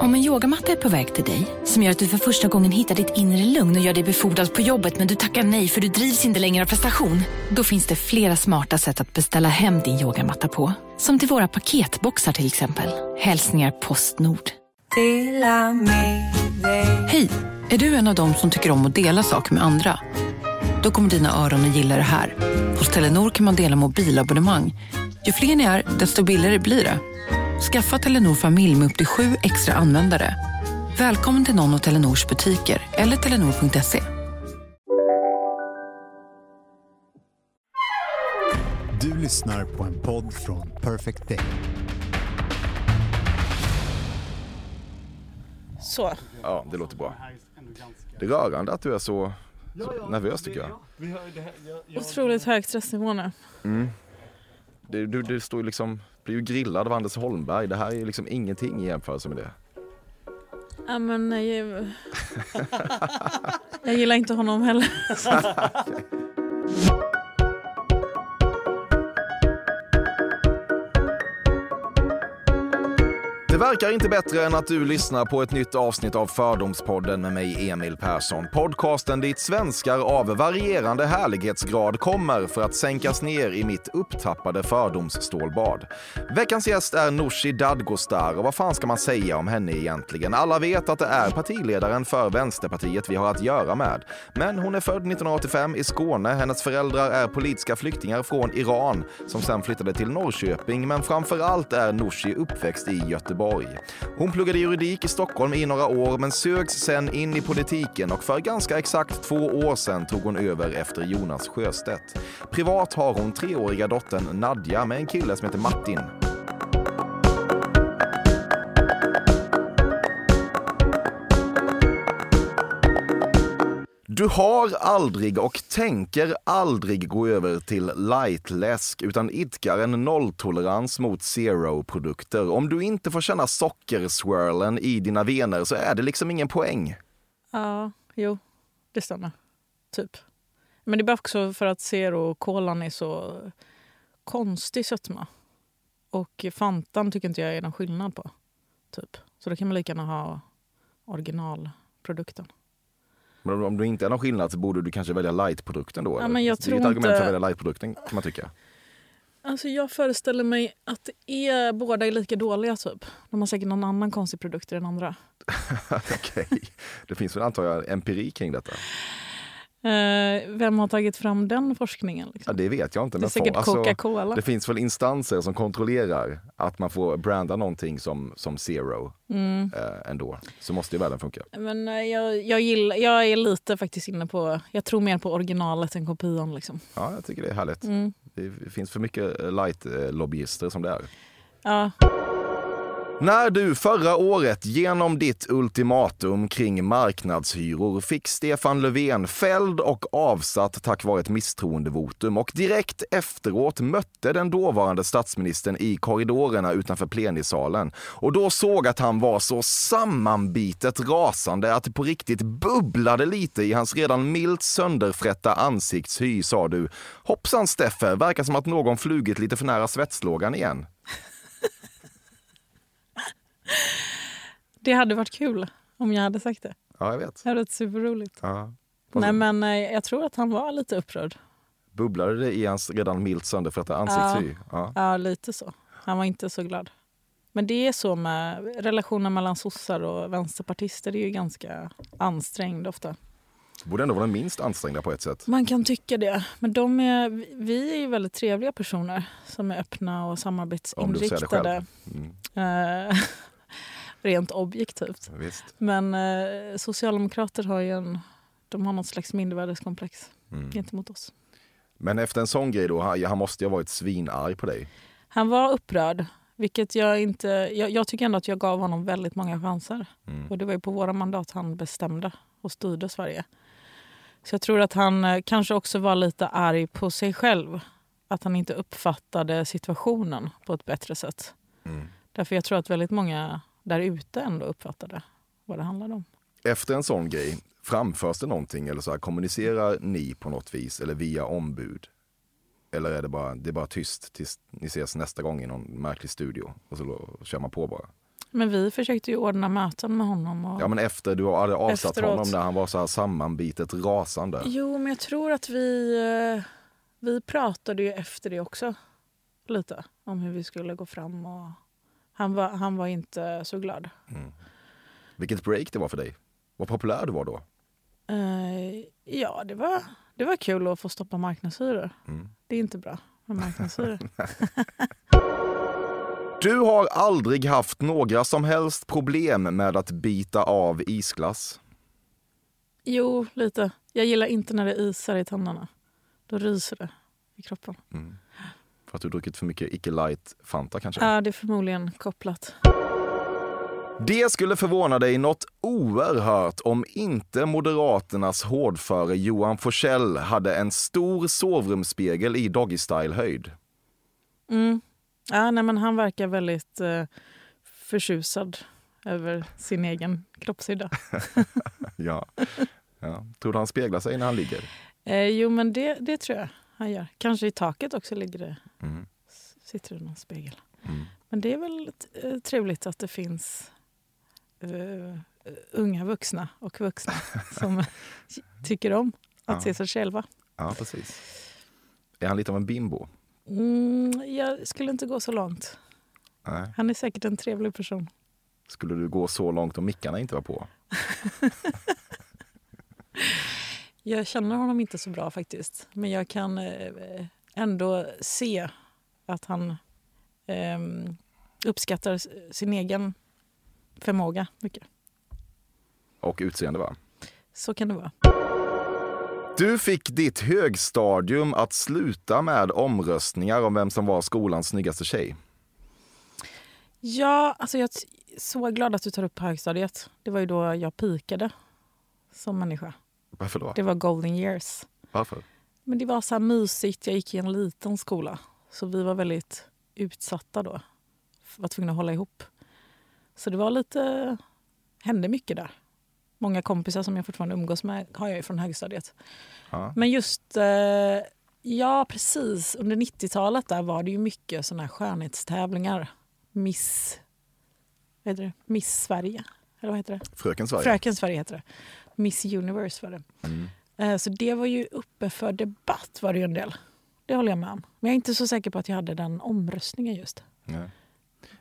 Om en yogamatta är på väg till dig, som gör att du för första gången hittar ditt inre lugn och gör dig befordrad på jobbet men du tackar nej för du drivs inte längre av prestation. Då finns det flera smarta sätt att beställa hem din yogamatta på. Som till våra paketboxar till exempel. Hälsningar Postnord. Hej! Är du en av dem som tycker om att dela saker med andra? Då kommer dina öron att gilla det här. Hos Telenor kan man dela mobilabonnemang. Ju fler ni är, desto billigare blir det. Skaffa Telenor familj med upp till sju extra användare. Välkommen till någon av Telenors butiker eller telenor.se. Du lyssnar på en podd från Perfect Day. Så. Ja, det låter bra. Det är rörande att du är så, så nervös tycker jag. Otroligt hög stressnivå nu. Mm. Det, du, det står ju liksom, blir ju grillad av Anders Holmberg. Det här är liksom ingenting i jämförelse med det. Ja men jag, jag gillar inte honom heller. verkar inte bättre än att du lyssnar på ett nytt avsnitt av Fördomspodden med mig, Emil Persson. Podcasten dit svenskar av varierande härlighetsgrad kommer för att sänkas ner i mitt upptappade fördomsstålbad. Veckans gäst är Nooshi Dadgostar och vad fan ska man säga om henne egentligen? Alla vet att det är partiledaren för Vänsterpartiet vi har att göra med. Men hon är född 1985 i Skåne. Hennes föräldrar är politiska flyktingar från Iran som sen flyttade till Norrköping. Men framför allt är Nooshi uppväxt i Göteborg. Hon pluggade juridik i Stockholm i några år men sögs sen in i politiken och för ganska exakt två år sedan tog hon över efter Jonas Sjöstedt. Privat har hon treåriga dottern Nadja med en kille som heter Martin. Du har aldrig och tänker aldrig gå över till lightläsk utan idkar en nolltolerans mot zero-produkter. Om du inte får känna sockerswirlen i dina vener så är det liksom ingen poäng. Ja, jo, det stämmer. Typ. Men det är bara också för att zero-kolan är så konstig sötma. Och Fantan tycker inte jag är någon skillnad på. Typ. Så då kan man lika gärna ha originalprodukten. Men om du inte är någon skillnad så borde du kanske välja lightprodukten då? Ja, eller? men jag det är tror ett argument inte- för att välja lightprodukten kan man tycka. Alltså jag föreställer mig att är, båda är lika dåliga typ. De har säkert någon annan konstig produkt än andra. Okej. Det finns väl antar jag empiri kring detta? Eh, vem har tagit fram den forskningen? Ja, Liksom? det vet jag inte. det är säkert alltså, Coca-Cola. Det finns väl instanser som kontrollerar att man får branda någonting som, som zero Mm. eh, ändå. Så måste ju världen funka. Men eh, jag, jag, gillar, jag är lite faktiskt inne på... Jag tror mer på originalet än kopian. Liksom. Ja, jag tycker det är härligt. Mm. Det finns för mycket light-lobbyister som det är. Ja. När du förra året genom ditt ultimatum kring marknadshyror fick Stefan Löfven fälld och avsatt tack vare ett misstroendevotum och direkt efteråt mötte den dåvarande statsministern i korridorerna utanför plenisalen och då såg att han var så sammanbitet rasande att det på riktigt bubblade lite i hans redan milt sönderfrätta ansiktshy sa du hoppsan Steffe, verkar som att någon flugit lite för nära svetslågan igen. Det hade varit kul om jag hade sagt det. Ja, jag vet. Det hade varit superroligt. Ja. Nej, men eh, jag tror att han var lite upprörd. Bubblade det i hans redan milt sönderfrätta ansiktshy? Ja. Ja, lite så. Han var inte så glad. Men det är så med relationen mellan sossar och vänsterpartister. Det är ju ganska ansträngd ofta. Borde ändå vara den minst ansträngda på ett sätt. Man kan tycka det. Men de är, vi är ju väldigt trevliga personer som är öppna och Om du säger det samarbetsinriktade. själv. Mm, Eh, rent objektivt. visst. Men eh, socialdemokrater har ju en, de har något slags mindervärdeskomplex Mm. gentemot oss. Men efter en sån grej då, han, han måste ju ha varit svinarg på dig. Han var upprörd, vilket jag inte... Jag, jag tycker ändå att jag gav honom väldigt många chanser. Mm. Och det var ju på våra mandat han bestämde och styrde Sverige. Så jag tror att han eh, kanske också var lite arg på sig själv. Att han inte uppfattade situationen på ett bättre sätt. Mm. Därför jag tror att väldigt många där ute ändå uppfattade vad det handlade om. Efter en sån grej, framförs det någonting eller så här, kommunicerar ni på något vis eller via ombud? Eller är det bara, det är bara tyst tills ni ses nästa gång i någon märklig studio och så kör man på bara? Men vi försökte ju ordna möten med honom. Och... Ja, men efter du hade avsatt Efteråt. honom när han var så här sammanbitet rasande. Jo, men jag tror att vi, eh, vi pratade ju efter det också. Lite om hur vi skulle gå fram. Och han, var, han var inte så glad. Vilket break det var för dig. Vad populär du var då. Eh, ja, det var, det var kul att få stoppa marknadshyror. Mm. Det är inte bra med marknadshyror. Du har aldrig haft några som helst problem med att bita av isglass. jo, lite. Jag gillar inte när det isar i tänderna. Då ryser det i kroppen. För att du druckit för mycket icke light Fanta kanske? Ja, det är förmodligen kopplat. Det skulle förvåna dig något oerhört om inte Moderaternas hårdföre Johan Forsell hade en stor sovrumsspegel i Doggy Style-höjd. Mm. Ja, nej, men han verkar väldigt eh, förtjusad över sin egen kroppshydda. Ja. Ja. Tror du han speglar sig när han ligger? Eh, jo, men det, det tror jag han gör. Kanske i taket också ligger det, Mm. sitter det någon spegel. Mm. Men det är väl eh, trevligt att det finns eh, unga vuxna och vuxna som tycker om att Ja. se sig själva. Ja, precis. Är han lite av en bimbo? Mm, jag skulle inte gå så långt. Nej. Han är säkert en trevlig person. Skulle du gå så långt om mickarna inte var på? Jag känner honom inte så bra faktiskt. Men jag kan eh, ändå se att han ehm, uppskattar sin egen förmåga mycket. Och utseende va? Så kan det vara. Du fick ditt högstadium att sluta med omröstningar om vem som var skolans snyggaste tjej. Ja, alltså jag är så glad att du tar upp högstadiet. Det var ju då jag pikade som människa. Varför då? Det var golden years. Varför? Men det var så här mysigt. Jag gick i en liten skola. Så vi var väldigt utsatta då. Var tvungna att hålla ihop. Så det var lite... hände mycket där. Många kompisar som jag fortfarande umgås med har jag från högstadiet. Ja. Men just... Eh, ja, precis. Under 90-talet där var det ju mycket såna här skönhetstävlingar. Miss... Vad heter det? Miss Sverige. Eller vad heter det? Fröken Sverige? Fröken Sverige heter det. Miss Universe var det. Mm. Eh, Så det var ju uppe för debatt var det ju en del. Det håller jag med om. Men jag är inte så säker på att jag hade den omröstningen just. Nej.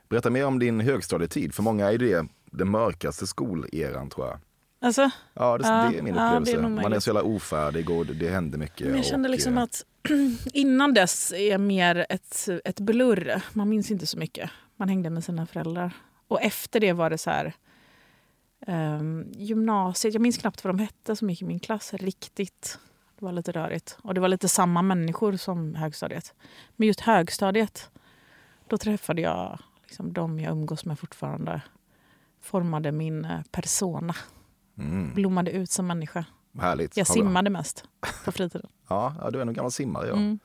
Berätta mer om din högstadietid. För många är det den mörkaste skoleran tror jag. Alltså, Ja, det, det är min ja, är upplevelse. nog Man är så jävla ofärdig och det, det händer mycket. men jag kände och, liksom eh, att innan dess är mer ett, ett blurr. Man minns inte så mycket. Man hängde med sina föräldrar. Och efter det var det så här... ehm, gymnasiet, jag minns knappt vad de hette som gick i min klass riktigt. Det var lite rörigt. Och det var lite samma människor som högstadiet. Men just högstadiet, då träffade jag liksom de jag umgås med fortfarande. Formade min eh, persona. Mm, Blommade ut som människa. härligt. Jag Ja, simmade mest på fritiden. Ja, ja, du är nog gammal simmare. Ja. Mm.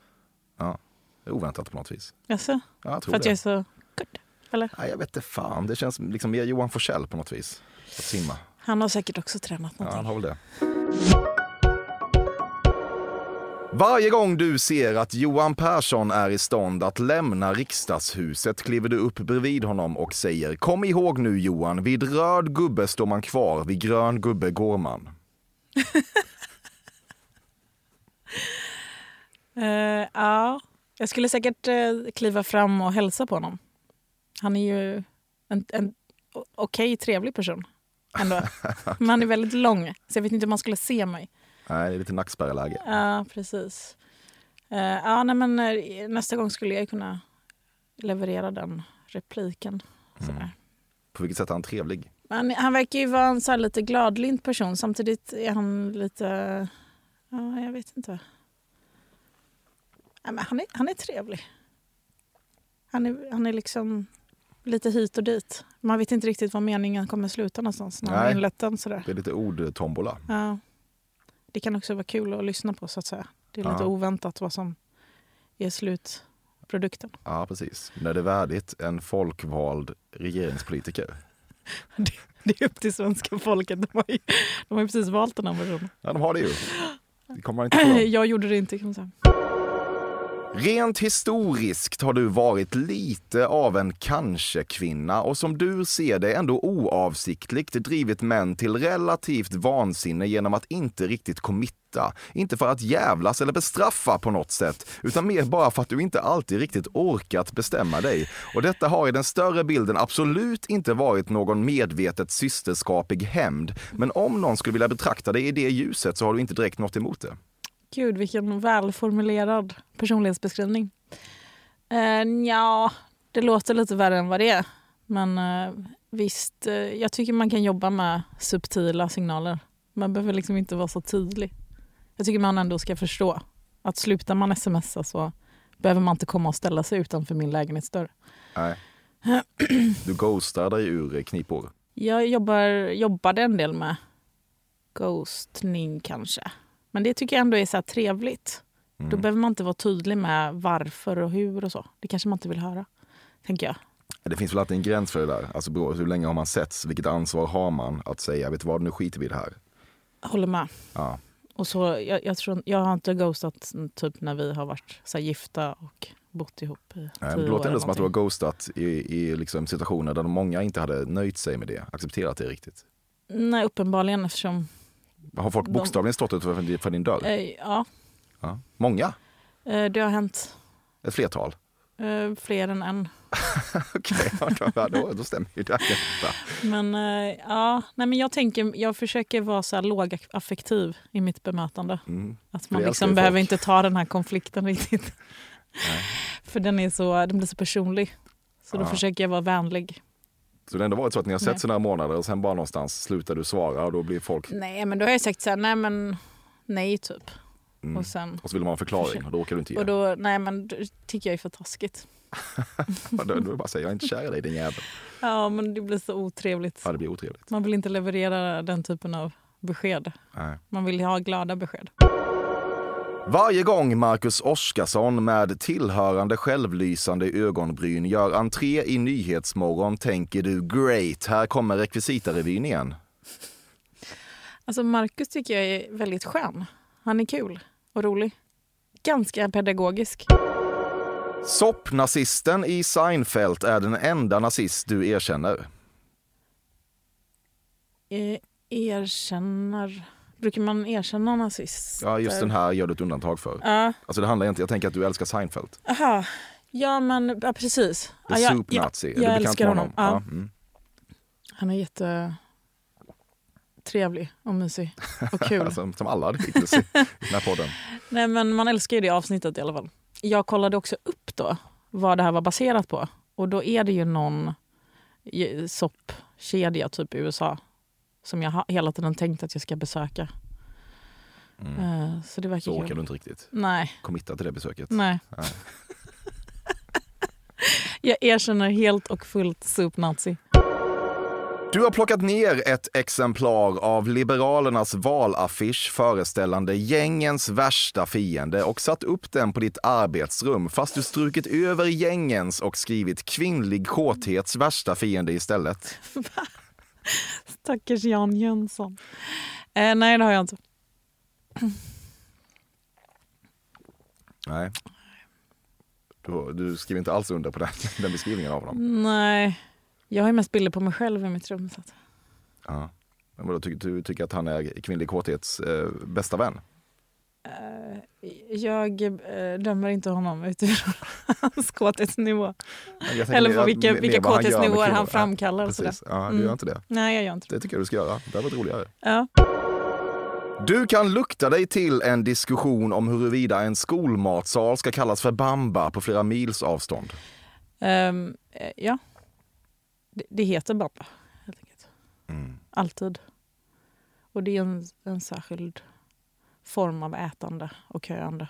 Det är oväntat på något vis. Jaså? Ja, För att det. jag är så kort? Eller? Nej, jag vet inte fan. Det känns liksom mer Johan Forsell på något vis. Att simma. Han har säkert också tränat Ja, någonting. han har väl det. Varje gång du ser att Johan Persson är i stånd att lämna riksdagshuset kliver du upp bredvid honom och säger Kom ihåg nu Johan, vid röd gubbe står man kvar, vid grön gubbe går man. Eh, ja, jag skulle säkert eh, kliva fram och hälsa på honom. Han är ju en, en okej, trevlig person. Ändå. Men han är väldigt lång, så jag vet inte om han skulle se mig. Nej, det är lite nackspärrläge. Ja, precis. Eh, ja, nej, men, eh, nästa gång skulle jag kunna leverera den repliken. Sådär. På vilket sätt är han trevlig? Men han verkar ju vara en så här lite gladlynt person. Samtidigt är han lite... Ja, jag vet inte. Ja, men han, är, han är trevlig. Han är, han är liksom lite hit och dit. Man vet inte riktigt var meningen kommer sluta någonstans när har Nej. inlett den. Sådär. Det är lite ordtombola. Ja. Det kan också vara kul att lyssna på så att säga. Det är lite Ja. oväntat vad som är slutprodukten. Ja, precis. När det är värdigt en folkvald regeringspolitiker. Det är upp till svenska folket. De har ju, de har ju precis valt den här personen. Ja, de har det ju. Det kommer man inte ifrån. Jag gjorde det inte kan man säga. Rent historiskt har du varit lite av en kanske-kvinna och som du ser det ändå oavsiktligt drivit män till relativt vansinne genom att inte riktigt committa. Inte för att jävlas eller bestraffa på något sätt, utan mer bara för att du inte alltid riktigt orkat bestämma dig. Och detta har i den större bilden absolut inte varit någon medvetet systerskapig hämnd. Men om någon skulle vilja betrakta dig i det ljuset så har du inte direkt något emot det. Gud, vilken välformulerad personlighetsbeskrivning. Eh, ja, det låter lite värre än vad det är. Men eh, visst, eh, jag tycker man kan jobba med subtila signaler. Man behöver liksom inte vara så tydlig. Jag tycker man ändå ska förstå att slutar man smsa så behöver man inte komma och ställa sig utanför min lägenhetsdörr. Nej. Du ghostar dig ur knipor. Jag jobbar, jobbade en del med ghostning kanske. Men det tycker jag ändå är så trevligt. Mm. Då behöver man inte vara tydlig med varför och hur och så. Det kanske man inte vill höra, tänker jag. Det finns väl alltid en gräns för det där. Alltså beror- hur länge har man setts? Vilket ansvar har man att säga, vet du vad, nu skiter vi i det här. Håller med. Ja. Och så, jag, jag, tror, jag har inte ghostat typ när vi har varit så gifta och bott ihop i Nej, tio men Det år låter ändå som att du har ghostat i, i liksom situationer där många inte hade nöjt sig med det, accepterat det riktigt. Nej, uppenbarligen eftersom... Har folk bokstavligen stått utanför din- för din dörr? Eh, ja, Ja. Många? eh, det har hänt Ett flertal? eh, fler än en. Okej, ja, då, då stämmer ju det. Men, ja, nej, men jag, tänker, jag försöker vara så här lågaffektiv i mitt bemötande. Mm. Att man liksom behöver folk. inte ta den här konflikten riktigt. Nej. För den, är så, den blir så personlig. Så då Ja. försöker jag vara vänlig. Så det har ändå varit så att ni har sett några månader och sen bara någonstans slutar du svara och då blir folk... Nej, men då har jag sagt så här, nej men nej typ. Mm. Och sen... Och så vill man ha en förklaring och då orkar du inte ge. Och då, nej men det tycker jag är för taskigt. då, då är det bara säga, jag är inte kär i dig din jävel. Ja, men det blir så otrevligt. Ja, det blir otrevligt. Man vill inte leverera den typen av besked. Nej. Man vill ha glada besked. Varje gång Marcus Oskarsson med tillhörande självlysande ögonbryn gör entré i Nyhetsmorgon tänker du great, här kommer rekvisitarevyn igen. Alltså Marcus tycker jag är väldigt skön. Han är kul och rolig. Ganska pedagogisk. Soppnazisten i Seinfeld är den enda nazist du erkänner. Eh, erkänner... Brukar man erkänna nazister? Ja, just den här gör du ett undantag för. Ja, Alltså det handlar inte, jag tänker att du älskar Seinfeld. aha. Ja, men ja, precis. The Ja, jag, Soup Nazi. Är du jag bekant med honom. Ja. Ja, mm. Han är jätte trevlig och mysig och kul. alltså, som alla hade hittills i den här podden. Nej, men man älskar ju det avsnittet i alla fall. Jag kollade också upp då vad det här var baserat på. Och då är det ju någon i- soppkedja typ i USA som jag hela tiden tänkt att jag ska besöka. Mm. Eh, Så det verkar Så kul. du inte riktigt Nej, committa till det besöket. nej. Nej. jag erkänner helt och fullt supnazi. Du har plockat ner ett exemplar av Liberalernas valaffisch föreställande gängens värsta fiende och satt upp den på ditt arbetsrum fast du strukit över gängens och skrivit kvinnlig kåthets värsta fiende istället. Stackars Jan Jönsson. Eh, nej, det har jag inte. Nej. Du, du skriver inte alls under på den, den beskrivningen av honom. Nej. Jag har ju mest bilder på mig själv i mitt rum. Så att... Ja. Men vadå, tycker, du tycker att han är kvinnlig kåthets eh, bästa vän? Eh, Jag eh, dömer inte honom utifrån hans kåthetsnivå. Eller på vilka, vilka han kåthetsnivåer han framkallar. Ja, precis. Ja, du Mm. gör inte det. Nej, jag gör inte det. Det tycker jag du ska göra. Det har varit roligare. Ja. Du kan lukta dig till en diskussion om huruvida en skolmatsal ska kallas för bamba på flera mils avstånd. Eh, ja. Det, det heter bamba, helt enkelt. Mm. Alltid. Och det är en, en särskild form av ätande och köande.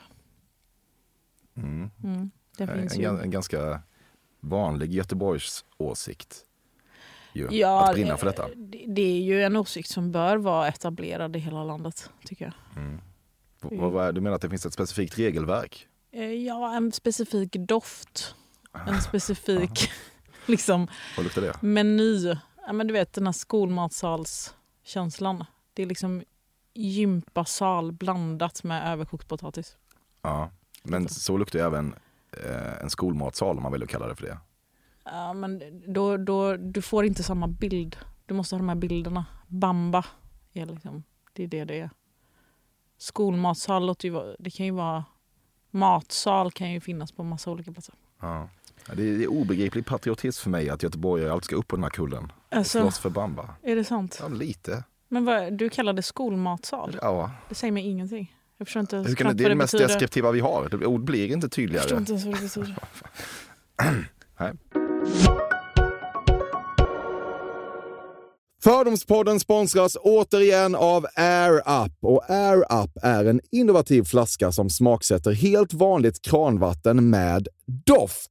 Mm. Mm. Det En, ju. en ganska vanlig Göteborgs åsikt. Ju, Ja, att brinna för detta. Det, det är ju en åsikt som bör vara etablerad i hela landet, tycker jag. Mm. Vad- Du menar att det finns ett specifikt regelverk? Eh, Ja, en specifik doft. En specifik liksom, Vad luktar det? meny. Ja, men du vet den här skolmatsalskänslan. Det är liksom gympasal blandat med överkokt potatis. Ja. Men så luktar ju även eh, en skolmatsal om man vill kalla det för det. Ja, men då, då, du får inte samma bild. Du måste ha de här bilderna. Bamba är liksom, det är det det är. Skolmatsal låter ju, det kan ju vara... Matsal kan ju finnas på massa olika platser. Ja. Det är, det är obegriplig patriotism för mig att göteborgare alltid ska upp på den här kullen. Alltså, Slåss för Bamba. är det sant? Ja, lite. Men vad, du kallar det skolmatsal? Ja. Det säger mig ingenting. Jag förstår inte Hur kan det, det är det mest betyder. deskriptiva vi har. Ord blir inte Jag förstår tydligare. inte ens vad det betyder. Nej. Fördomspodden sponsras återigen av Air Up. Och Air Up är en innovativ flaska som smaksätter helt vanligt kranvatten med doft.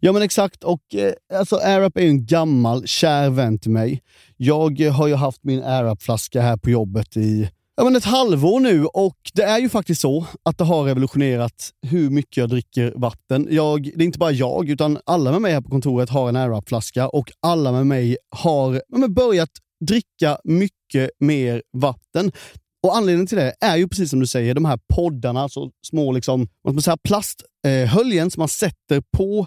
Ja men exakt, och eh, alltså AirUp är ju en gammal kär vän till mig. Jag eh, har ju haft min AirUp-flaska här på jobbet i ja, men ett halvår nu och det är ju faktiskt så att det har revolutionerat hur mycket jag dricker vatten. Jag, det är inte bara jag, utan alla med mig här på kontoret har en AirUp-flaska och alla med mig har ja, men börjat dricka mycket mer vatten. Och Anledningen till det är ju precis som du säger, de här poddarna, alltså små liksom, vad ska man säga, plasthöljen som man sätter på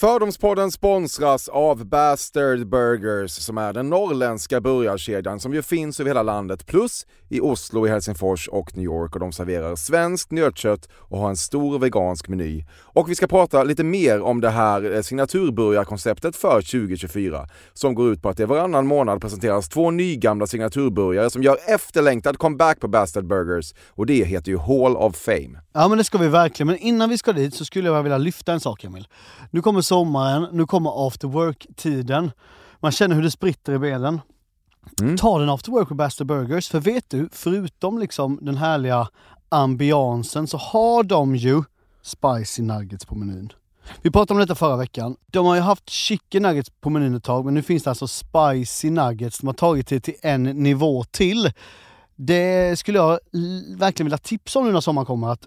Fördomspodden sponsras av Bastard Burgers som är den norrländska burgarkedjan som ju finns över hela landet plus i Oslo, i Helsingfors och New York och de serverar svenskt nötkött och har en stor vegansk meny. Och vi ska prata lite mer om det här eh, signaturburgarkonceptet för 2024 som går ut på att det varannan månad presenteras två nygamla signaturburgare som gör efterlängtad comeback på Bastard Burgers och det heter ju Hall of Fame. Ja men det ska vi verkligen, men innan vi ska dit så skulle jag vilja lyfta en sak Emil. Nu kommer sommaren, nu kommer after work-tiden. Man känner hur det spritter i benen. Ta den after work på Bastard Burgers. För vet du, förutom liksom den härliga ambiansen så har de ju spicy nuggets på menyn. Vi pratade om detta förra veckan. De har ju haft chicken nuggets på menyn ett tag, men nu finns det alltså spicy nuggets. De har tagit det till en nivå till. Det skulle jag verkligen vilja tipsa om nu när sommaren kommer. Att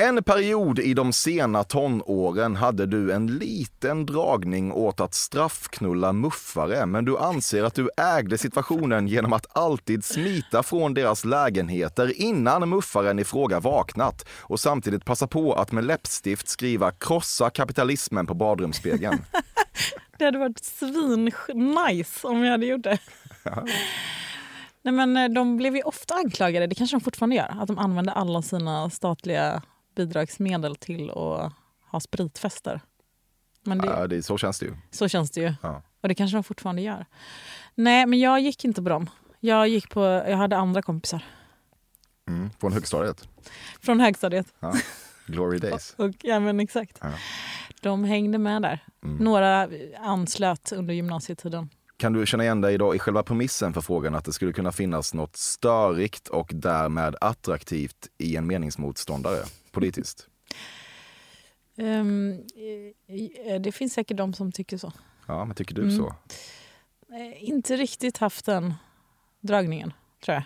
En period i de sena tonåren hade du en liten dragning åt att straffknulla muffare, men du anser att du ägde situationen genom att alltid smita från deras lägenheter innan muffaren i fråga vaknat och samtidigt passa på att med läppstift skriva “krossa kapitalismen” på badrumsspegeln. Det hade varit svin nice om jag hade gjort det. Nej, men eh, de blev ju ofta anklagade, det kanske de fortfarande gör, att de använde alla sina statliga bidragsmedel till att ha spritfester. Men det, Ja, det, så känns det ju. så känns det ju. Ja. Och det kanske de fortfarande gör. Nej, men jag gick inte på dem. Jag, gick på, jag hade andra kompisar Mm, från högstadiet. från högstadiet. Ja. Glory days. Och, ja, men exakt. Ja. De hängde med där. Mm. Några anslöt under gymnasietiden. Kan du känna igen dig idag i själva premissen för frågan att det skulle kunna finnas något störigt och därmed attraktivt i en meningsmotståndare politiskt? Eh, det finns säkert de som tycker så. Ja, men tycker du Mm. så? Eh, inte riktigt haft den dragningen, tror jag.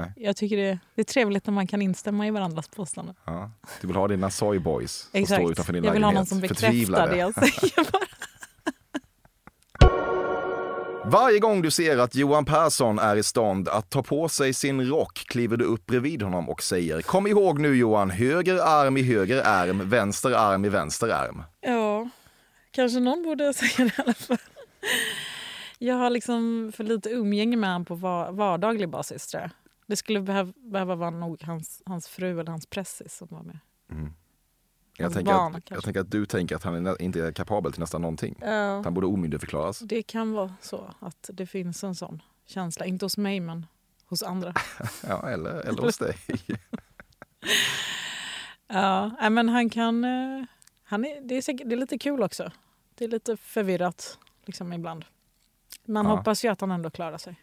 Nej. Jag tycker det, det är trevligt när man kan instämma i varandras påståenden. Ja. Du vill ha dina soyboys som Exakt. står utanför din Jag vill ha någon lägenhet. som bekräftar Förtvivlade. det jag säger. bara. Varje gång du ser att Johan Persson är i stånd att ta på sig sin rock kliver du upp bredvid honom och säger Kom ihåg nu Johan, höger arm i höger arm, vänster arm i vänster arm. Ja, kanske någon borde säga det i alla fall. Jag har liksom för lite umgänge med honom på va- vardaglig basis tror jag. Det skulle behöv, behöva vara nog hans, hans fru eller hans pressis som var med. Jag tänker, barn, att, jag tänker att du tänker att han är inte är kapabel till nästan någonting. Att han borde omyndigförklaras. det kan vara så att det finns en sån känsla. Inte hos mig men hos andra. Ja, eller, eller hos dig. Ja, men han kan... eh, Han är, det, är säkert, det är lite kul också. Det är lite förvirrat liksom ibland. Man Ja. hoppas ju att han ändå klarar sig.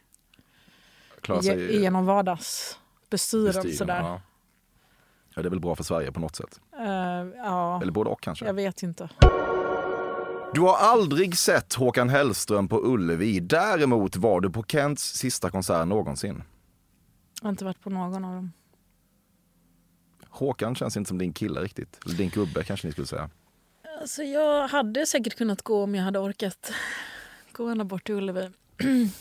Klarar Ge- sig Genom vardagsbestyren bestyren, sådär. Ja. Ja, det är väl bra för Sverige på något sätt. Eh, ja, Eller både och kanske. jag vet inte. Du har aldrig sett Håkan Hellström på Ullevi. Däremot var du på Kents sista konsert någonsin. Jag har inte varit på någon av dem. Håkan känns inte som din kille riktigt. Eller din gubbe kanske ni skulle säga. Alltså, jag hade säkert kunnat gå om jag hade orkat gå ända bort till Ullevi.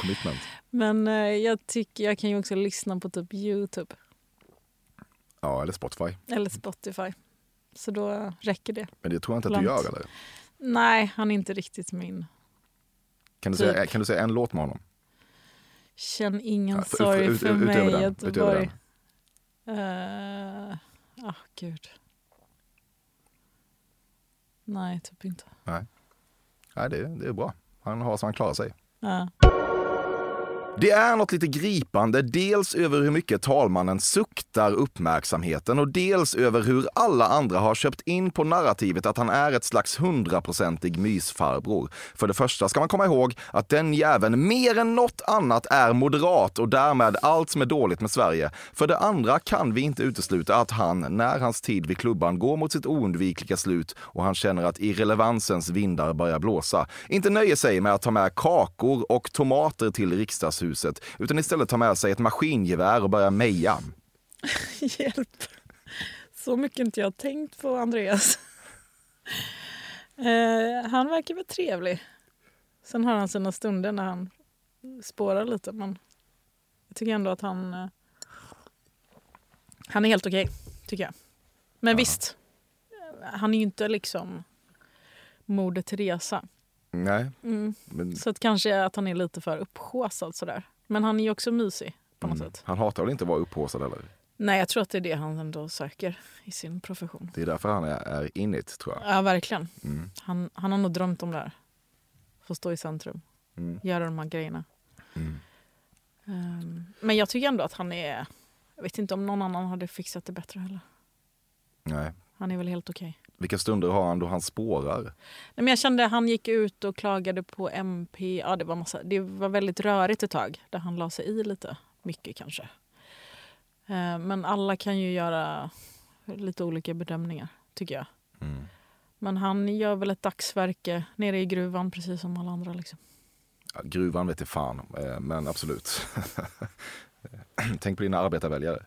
Commitment. Men eh, jag tycker jag kan ju också lyssna på typ Youtube Ja, eller Spotify. eller Spotify. Så då räcker det. Men det tror jag inte att du Långt. gör eller? Nej, han är inte riktigt min. Kan du, Typ. säga, kan du säga en låt med honom? Känn ingen Ja, för- sorg ut- för ut- mig utöver den, utöver Göteborg. Uh, oh, gud. Nej, typ inte. Nej, det, det är bra. Han har så han klarar sig. Ja. Det är något lite gripande, dels över hur mycket talmannen suktar uppmärksamheten och dels över hur alla andra har köpt in på narrativet att han är ett slags hundraprocentig mysfarbror. För det första ska man komma ihåg att den jäveln mer än något annat är moderat och därmed allt som är dåligt med Sverige. För det andra kan vi inte utesluta att han, när hans tid vid klubban går mot sitt oundvikliga slut och han känner att irrelevansens vindar börjar blåsa, inte nöjer sig med att ta med kakor och tomater till riksdagshuset huset utan istället tar med sig ett maskingevär och börjar meja. Hjälp. Så mycket inte jag tänkt på Andreas. Eh, han verkar väl trevlig. Sen har han sina stunder när han spårar lite. Men jag tycker ändå att han... Eh, han är helt okej, tycker jag. Men visst, han är ju inte liksom Moder Teresa. Nej, Mm. men Så att kanske att han är lite för upphaussad sådär. Men han är ju också mysig på något mm, sätt. han hatar väl inte att vara upphaussad heller. Nej, jag tror att det är det han ändå söker i sin profession. Det är därför han är, är in it, tror jag. Ja, verkligen. Mm. Han, han har nog drömt om det här. Få stå i centrum, Mm. göra de här grejerna. Ehm, men jag tycker ändå att han är... Jag vet inte om någon annan hade fixat det bättre heller. Nej. Han är väl helt okej. Vilka stunder har han då han spårar? Nej, men jag kände att han gick ut och klagade på MP. Ja, det, var massa, det var väldigt rörigt ett tag där han la sig i lite. Mycket kanske. Eh, Men alla kan ju göra lite olika bedömningar, tycker jag. Mm. Men han gör väl ett dagsverke nere i gruvan precis som alla andra. Liksom. Ja, gruvan vet jag fan, eh, men absolut. Tänk på dina arbetarväljare.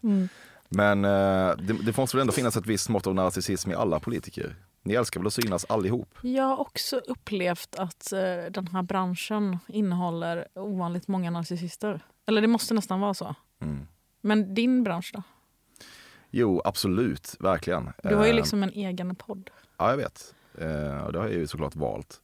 Men eh, det, det måste väl ändå finnas ett visst mått av narcissism i alla politiker? Ni älskar väl att synas allihop? Jag har också upplevt att eh, den här branschen innehåller ovanligt många narcissister. Eller det måste nästan vara så. Mm. Men din bransch då? Jo, absolut, verkligen. Du har ju Eh, liksom en egen podd. Ja, jag vet. Eh, och det har jag ju såklart valt.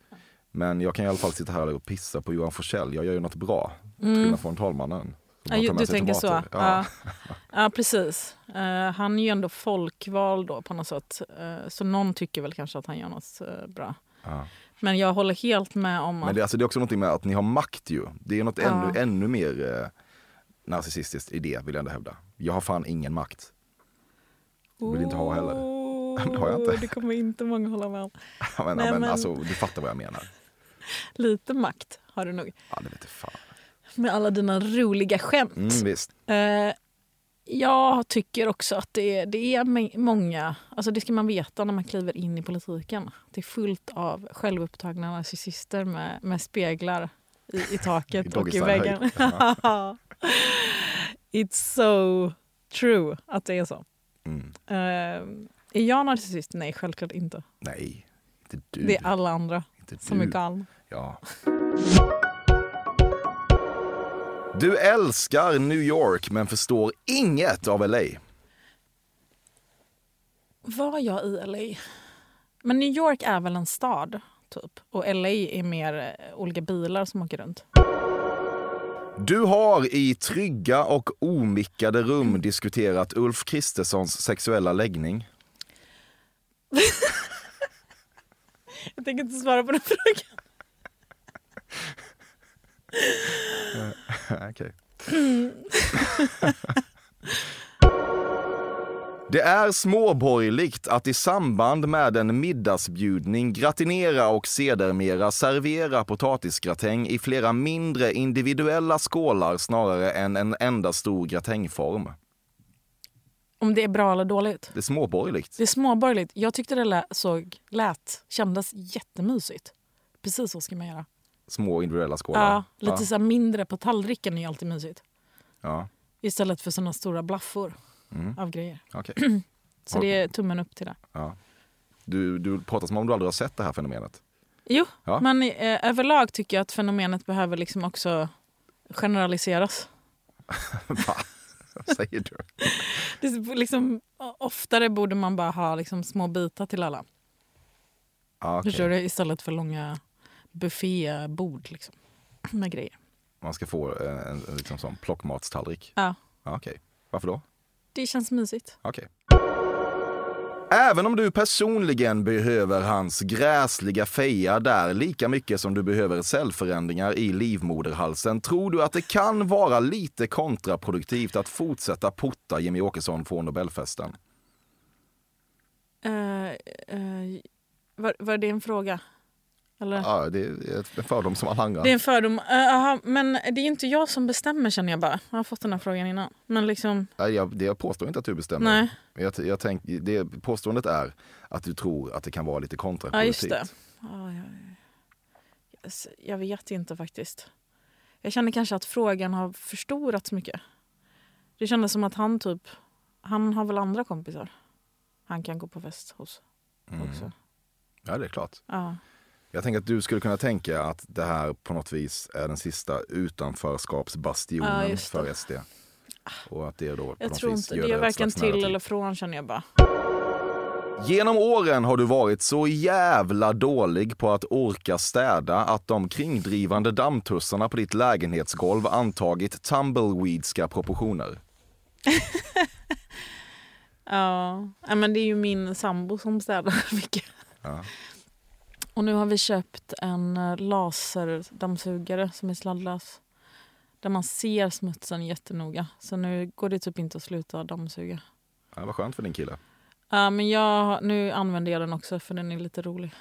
Men jag kan i alla fall sitta här och pissa på Johan Forsell. Jag gör ju något bra, till skillnad från talmannen. Ja, du tänker så. tomater. Ja. Ja. Ja, precis. Eh, han är ju ändå folkvald då på något sätt. Eh, så någon tycker väl kanske att han gör något eh, bra. Ja. Men jag håller helt med om Men att... det, alltså, det är också något med att ni har makt ju. Det är något ännu, ännu mer eh, narcissistiskt i det, vill jag ändå hävda. Jag har fan ingen makt. vill inte ha heller. Oh, Det har jag inte. Det kommer inte många hålla med om. Men, Nej, men, men- Alltså, du fattar vad jag menar. Lite makt har du nog. Ja, det vet jag fan. Med alla dina roliga skämt. Mm, visst. Eh, jag tycker också att det är, det är många, alltså det ska man veta när man kliver in i politiken. Det är fullt av självupptagna narcissister med, med speglar i, i taket I och i väggen. It's so true att det är så. Mm. Eh, är jag narcissist? Nej, självklart inte. Nej, inte du. Det är alla andra inte som är galna. Ja. Du älskar New York men förstår inget av LA. Var jag i LA? Men New York är väl en stad, typ. Och LA är mer eh, olika bilar som åker runt. Du har i trygga och omickade rum diskuterat Ulf Kristerssons sexuella läggning. Jag tänker inte svara på den frågan. Okej. Det är småborgerligt att i samband med en middagsbjudning gratinera och sedermera servera potatisgratäng i flera mindre individuella skålar snarare än en enda stor gratängform. Om det är bra eller dåligt. Det är småborgerligt. Det är småborgerligt. Jag tyckte det lät, såg, lät, kändes jättemysigt. Precis så ska man göra. Små individuella skålar. Ja, lite så mindre på tallriken är ju alltid mysigt. Ja, Istället för såna stora blaffor Mm. av grejer. okej. Så det är tummen upp till det. Ja. Du, du pratar som om du aldrig har sett det här fenomenet. Jo, Ja. men eh, överlag tycker jag att fenomenet behöver liksom också generaliseras. Va? Vad säger du? Det är liksom, oftare borde man bara ha liksom små bitar till alla. Ja, okej. Förstår du? Istället för långa buffébord liksom, med grejer. Man ska få en, en, en liksom sån plockmatstallrik. Ja, Ja, okej. Varför då? det känns mysigt. Okej. Även om du personligen behöver hans gräsliga feja där lika mycket som du behöver cellförändringar i livmoderhalsen tror du att det kan vara lite kontraproduktivt att fortsätta porta Jimmy Åkesson från Nobelfesten? Uh, uh, var, var det en fråga? Eller? Ja, det är en fördom som alla andra. Det är en fördom. Eh, aha, men det är inte jag som bestämmer känner jag bara. Jag har fått den här frågan innan. Men liksom, Nej, jag, det jag påstår inte att du bestämmer. nej. Jag, jag tänk, det påståendet är att du tror att det kan vara lite Ja, kontraproduktivt. just det. Ja, ja. Yes, Jag vet inte faktiskt. Jag känner kanske att frågan har förstorats mycket. Det kändes som att han typ... Han har väl andra kompisar han kan gå på fest hos också. Ja, det är klart. Ja. Jag tänker att du skulle kunna tänka att det här på något vis är den sista utanförskapsbastionen Ja, för SD. Och att det då på Jag något tror vis inte, gör det är ett varken till eller från känner jag bara. Genom åren har du varit så jävla dålig på att orka städa att de kringdrivande dammtussarna på ditt lägenhetsgolv antagit tumbleweedska proportioner. Ja, ja, men det är ju min sambo som städar mycket. Ja. Och nu har vi köpt en eh, laserdammsugare som är sladdlös. Där man ser smutsen jättenoga. Så nu går det typ inte att sluta dammsuga. Ja, vad skönt för din kille. Ja, men jag, nu använder jag den också för den är lite rolig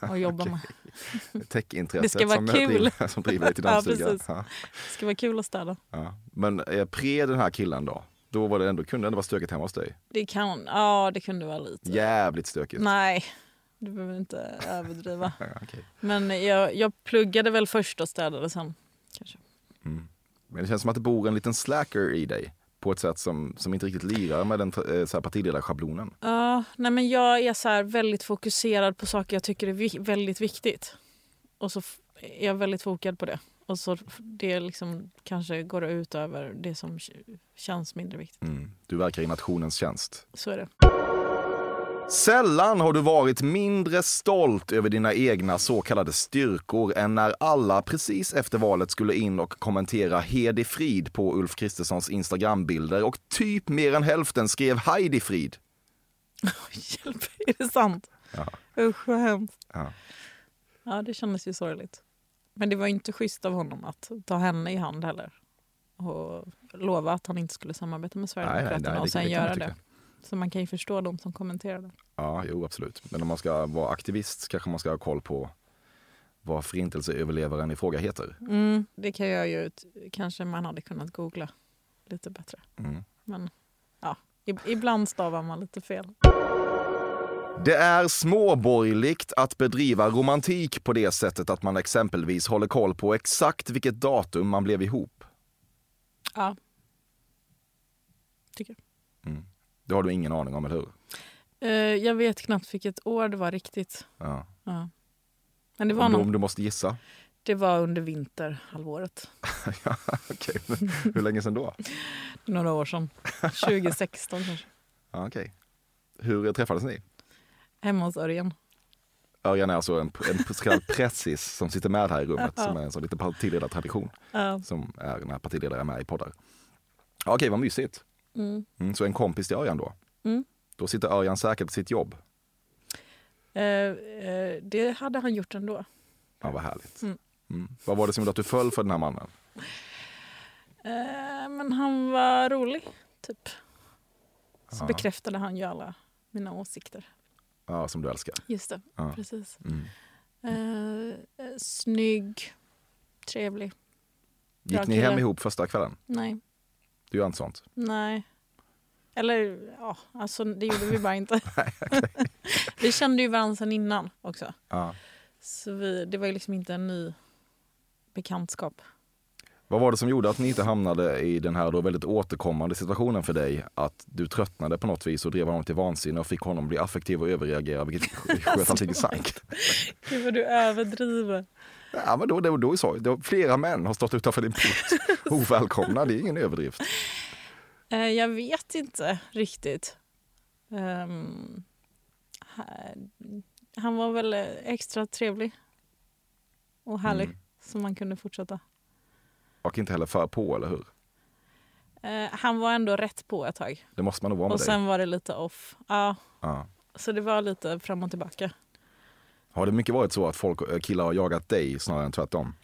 att jobba med. Techintresset Det ska vara som, kul. Driver, som driver dig till Ja, dammsugaren. precis. ja, Det ska vara kul att städa. ja. Men eh, pre den här killen då? Då var det ändå, kunde det ändå vara stökigt hemma hos dig? Det kan, ja det kunde vara lite. Jävligt stökigt. Nej, du behöver inte överdriva. Okej. Men jag, jag pluggade väl först och städade sen. Kanske. Mm. Men det känns som att det bor en liten slacker i dig på ett sätt som, som inte riktigt lirar med den eh, så här partiledarschablonen. Ja, nej men jag är så väldigt fokuserad på saker jag tycker är vi- väldigt viktigt. Och så är jag väldigt fokad på det. Och så det liksom kanske går ut över det som känns mindre viktigt. Mm. Du verkar i nationens tjänst. Så är det. Sällan har du varit mindre stolt över dina egna så kallade styrkor än när alla precis efter valet skulle in och kommentera Hedi Frid på Ulf Kristerssons Instagrambilder och typ mer än hälften skrev Heidi Frid. Hjälp, är det sant? Ja. Usch vad hemskt. Ja. Ja, det kändes ju sorgligt. Men det var inte schysst av honom att ta henne i hand heller. Och lova att han inte skulle samarbeta med Sverigedemokraterna och sen göra det. Så man kan ju förstå de som kommenterade. Ja, jo absolut. Men om man ska vara aktivist kanske man ska ha koll på vad förintelseöverlevaren i fråga heter. Mm, det kan jag ju, kanske man hade kunnat googla lite bättre. Mm. Men ja, ib- ibland stavar man lite fel. Det är småborgerligt att bedriva romantik på det sättet att man exempelvis håller koll på exakt vilket datum man blev ihop. Ja. Tycker jag. Det har du ingen aning om, eller hur? Eh, jag vet knappt vilket år det var riktigt. Ja. Ja. Men det var, Om, nog, om du måste gissa. det var under vinterhalvåret. ja. Men Hur länge sedan då? Några år sedan. 2016 kanske. Ja, okej. Hur träffades ni? Hemma hos Örjan. Örjan är alltså en, en så kallad pressis som sitter med här i rummet som är en sån liten partiledartradition Ja. som är när partiledare är med i poddar. Ja, Okej, vad mysigt. Mm. Mm, så en kompis till Örjan då? Mm. Då sitter Örjan säkert på sitt jobb. Eh, eh, det hade han gjort ändå. Ja, vad härligt. Mm. Mm. Vad var det som gjorde att du föll för den här mannen? Eh, men han var rolig, typ. Så Ja. bekräftade han ju alla mina åsikter. Ja, som du älskar. Just det, Ja. precis. Mm. Eh, snygg, trevlig. Gick ni hem ihop första kvällen? Nej, Du gör inte sånt? nej. Eller ja, alltså det gjorde vi bara inte. vi kände ju varandra sedan innan också. Ja. Så vi, det var ju liksom inte en ny bekantskap. Vad var det som gjorde att ni inte hamnade i den här då väldigt återkommande situationen för dig? Att du tröttnade på något vis och drev honom till vansinne och fick honom bli affektiv och överreagera vilket sköt allting i sank. Gud vad du överdriver. Ja, men då, då, då är. Då, flera män har stått utanför din port. Ovälkomna, det är ingen överdrift. Eh, jag vet inte riktigt. Ha- han var väl extra trevlig och härlig Mm. så man kunde fortsätta. Och inte heller för på, eller hur? Eh, han var ändå rätt på ett tag Det måste man nog vara med och dig. sen var det lite off. Ja, Ja. så det var lite fram och tillbaka. Har det mycket varit så att folk, eh, killar har jagat dig snarare än tvärtom?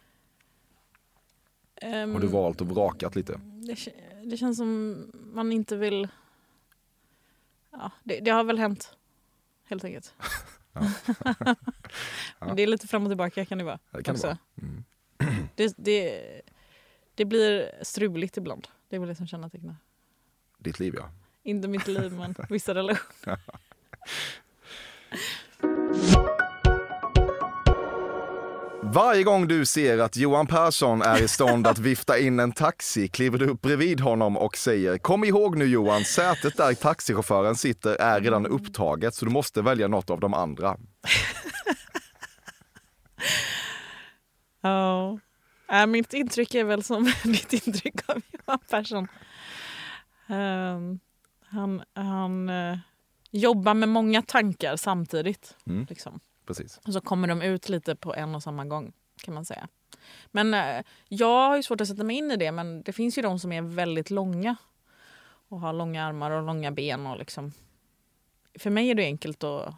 Ehm, Har du valt och vrakat lite? det, det känns som man inte vill... Ja, det, det har väl hänt, helt enkelt. Men det är lite fram och tillbaka kan det vara. Ja, det kan det också. vara. Mm. Det, det, det blir struligt ibland. Det är väl det som kännetecknar. Ditt liv ja. Inte mitt liv, men vissa relationer. Varje gång du ser att Johan Persson är i stånd att vifta in en taxi kliver du upp bredvid honom och säger Kom ihåg nu Johan, sätet där taxichauffören sitter är redan upptaget så du måste välja något av de andra. Ja. Äh, mitt intryck är väl som ditt intryck av Johan Persson. Ehm, han han eh, jobbar med många tankar samtidigt. Mm. Liksom. Precis. Och så kommer de ut lite på en och samma gång kan man säga. Men eh, jag har ju svårt att sätta mig in i det men det finns ju de som är väldigt långa och har långa armar och långa ben. Och liksom. För mig är det enkelt att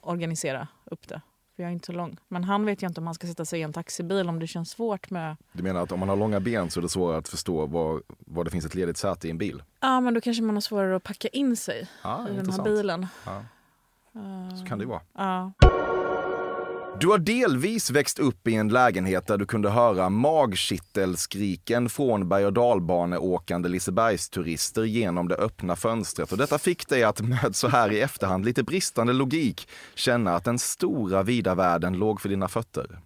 organisera upp det. För jag är inte så lång. Men han vet ju inte om han ska sätta sig i en taxibil om det känns svårt med... Du menar att om man har långa ben så är det svårare att förstå var, var det finns ett ledigt säte i en bil? Ja men då kanske man har svårare att packa in sig Ja, i den här intressant. bilen. Ja, Eh, så kan det ju vara. Ja. Du har delvis växt upp i en lägenhet där du kunde höra magkittelskriken från berg och dalbaneåkande Lisebergsturister genom det öppna fönstret. Och detta fick dig att med så här i efterhand lite bristande logik känna att den stora vida världen låg för dina fötter.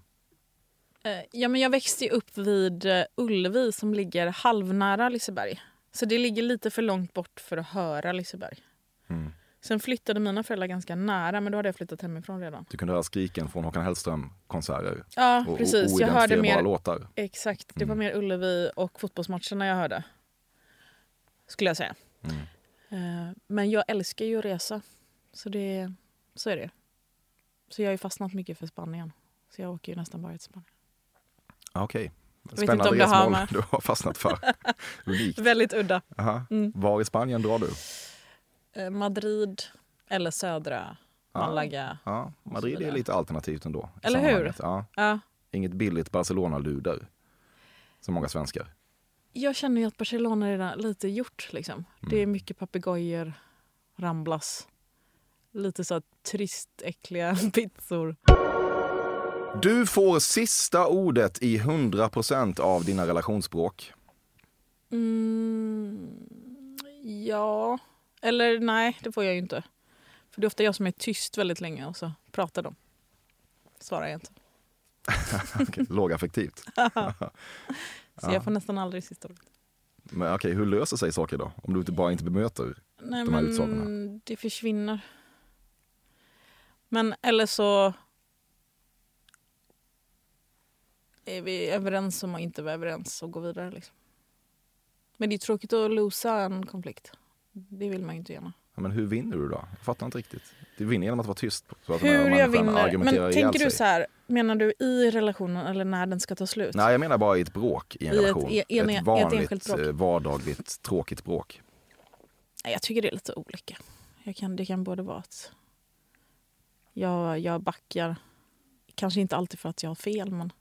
Eh, Ja, men jag växte upp vid eh, Ullevi som ligger halvnära Liseberg. Så det ligger lite för långt bort för att höra Liseberg. Mm. Sen flyttade mina föräldrar ganska nära, men då hade jag flyttat hemifrån redan. Du kunde höra skriken från Håkan Hellström-konserter Ja, och precis. o- Jag hörde mer, låtar. exakt, det var Mm. mer Ullevi och fotbollsmatcherna jag hörde. Skulle jag säga. Mm. Eh, Men jag älskar ju att resa. Så, det, så är det. Så jag har ju fastnat mycket för Spanien. Så jag åker ju nästan bara till Spanien. Ah, Okej. inte Spännande resmål du har fastnat för. Unikt. Väldigt udda. Mm. Var i Spanien drar du? Eh, Madrid eller södra Ja. Malaga. Ja, Madrid är lite alternativt ändå. Eller hur? Ja. Ja. Inget billigt Barcelona-luder. Som många svenskar. Jag känner ju att Barcelona är redan lite gjort. Liksom. Det är Mm. mycket papegojor, Ramblas, lite så trist, äckliga pizzor. Du får sista ordet i 100% av dina relationsspråk. Mm, ja, eller nej, det får jag ju inte. För det är ofta jag som är tyst väldigt länge och så pratar de. Svarar jag inte. Okej, Lågaffektivt. Så jag får nästan aldrig sista ordet. Men okej, hur löser sig saker då? Om du bara inte bemöter? Nej, de här utsagorna? det försvinner. Men eller så är vi överens om att inte vara överens och gå vidare. Liksom. Men det är tråkigt att losa en konflikt. Det vill man ju inte gärna. Ja, men hur vinner du då? Jag fattar inte riktigt. Du vinner genom att vara tyst. Så att Hur jag vinner? Men tänker du så här, menar du i relationen eller när den ska ta slut? Nej, jag menar bara i ett bråk i en I ett relation. e- en- ett ett vanligt, enskilt bråk. eh, vardagligt, tråkigt bråk. Nej, Jag tycker det är lite olika. Jag kan, det kan både vara att jag, jag backar, kanske inte alltid för att jag har fel, men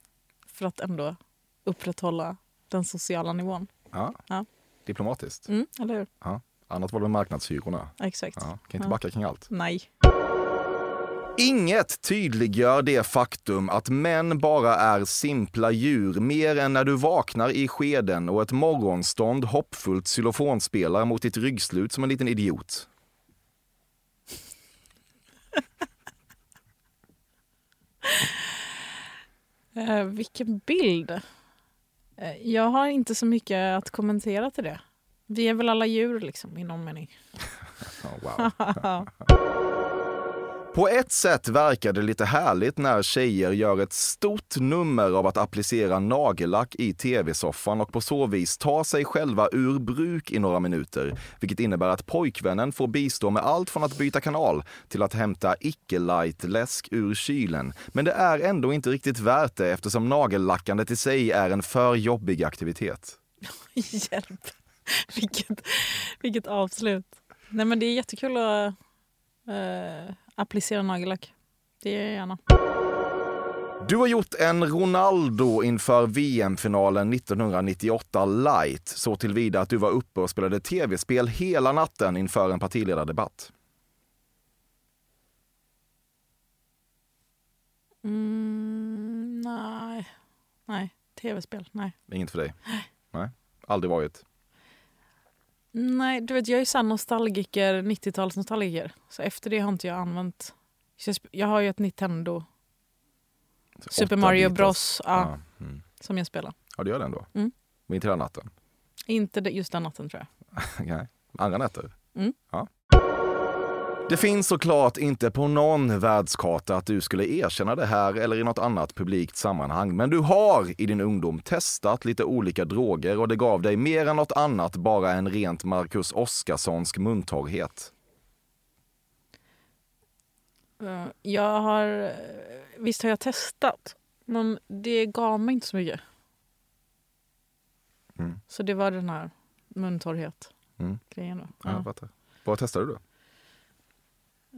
för att ändå upprätthålla den sociala nivån. Ja. Ja. Diplomatiskt. Mm, eller hur? Annat var det marknadshyrorna. Exakt. Ja. Kan inte backa kring allt. Nej. Inget tydliggör det faktum att män bara är simpla djur mer än när du vaknar i skeden och ett morgonstånd hoppfullt xylofon spelar mot ditt ryggslut som en liten idiot. Eh, vilken bild! Eh, jag har inte så mycket att kommentera till det. Vi är väl alla djur liksom, i någon mening. Wow. På ett sätt verkar det lite härligt när tjejer gör ett stort nummer av att applicera nagellack i tv-soffan och på så vis ta sig själva ur bruk i några minuter. Vilket innebär att pojkvännen får bistå med allt från att byta kanal till att hämta icke-light-läsk ur kylen. Men det är ändå inte riktigt värt det eftersom nagellackandet i sig är en för jobbig aktivitet. Hjälp! vilket, vilket avslut. Nej men det är jättekul att eh, applicera nagellack. Det gör jag gärna. Du har gjort en Ronaldo inför VM-finalen 1998 light, så tillvida att du var uppe och spelade tv-spel hela natten inför en partiledardebatt. Mm, nej. Nej. Tv-spel? Nej. Inget för dig? Nej, aldrig varit. Nej, du vet jag är sann nostalgiker, 90-talsnostalgiker. Så efter det har inte jag använt... Jag, har ju ett Nintendo. Super Mario. Bros. Ja, Ja. Mm. Som jag spelar. ja, det gör den då. Mm. Men inte hela natten. Inte det- just den natten tror jag. Nej. Andra nätter? Mm. Ja. Det finns såklart inte på någon världskarta att du skulle erkänna det här eller i något annat publikt sammanhang. Men du har i din ungdom testat lite olika droger och det gav dig mer än något annat bara en rent Marcus Oskarssonsk muntorrhet. Eh, Jag har... eh, Visst har jag testat, men det gav mig inte så mycket. Mm. Så det var den här muntorrhet Mm. då. Ja. Fattar. Vad testade du?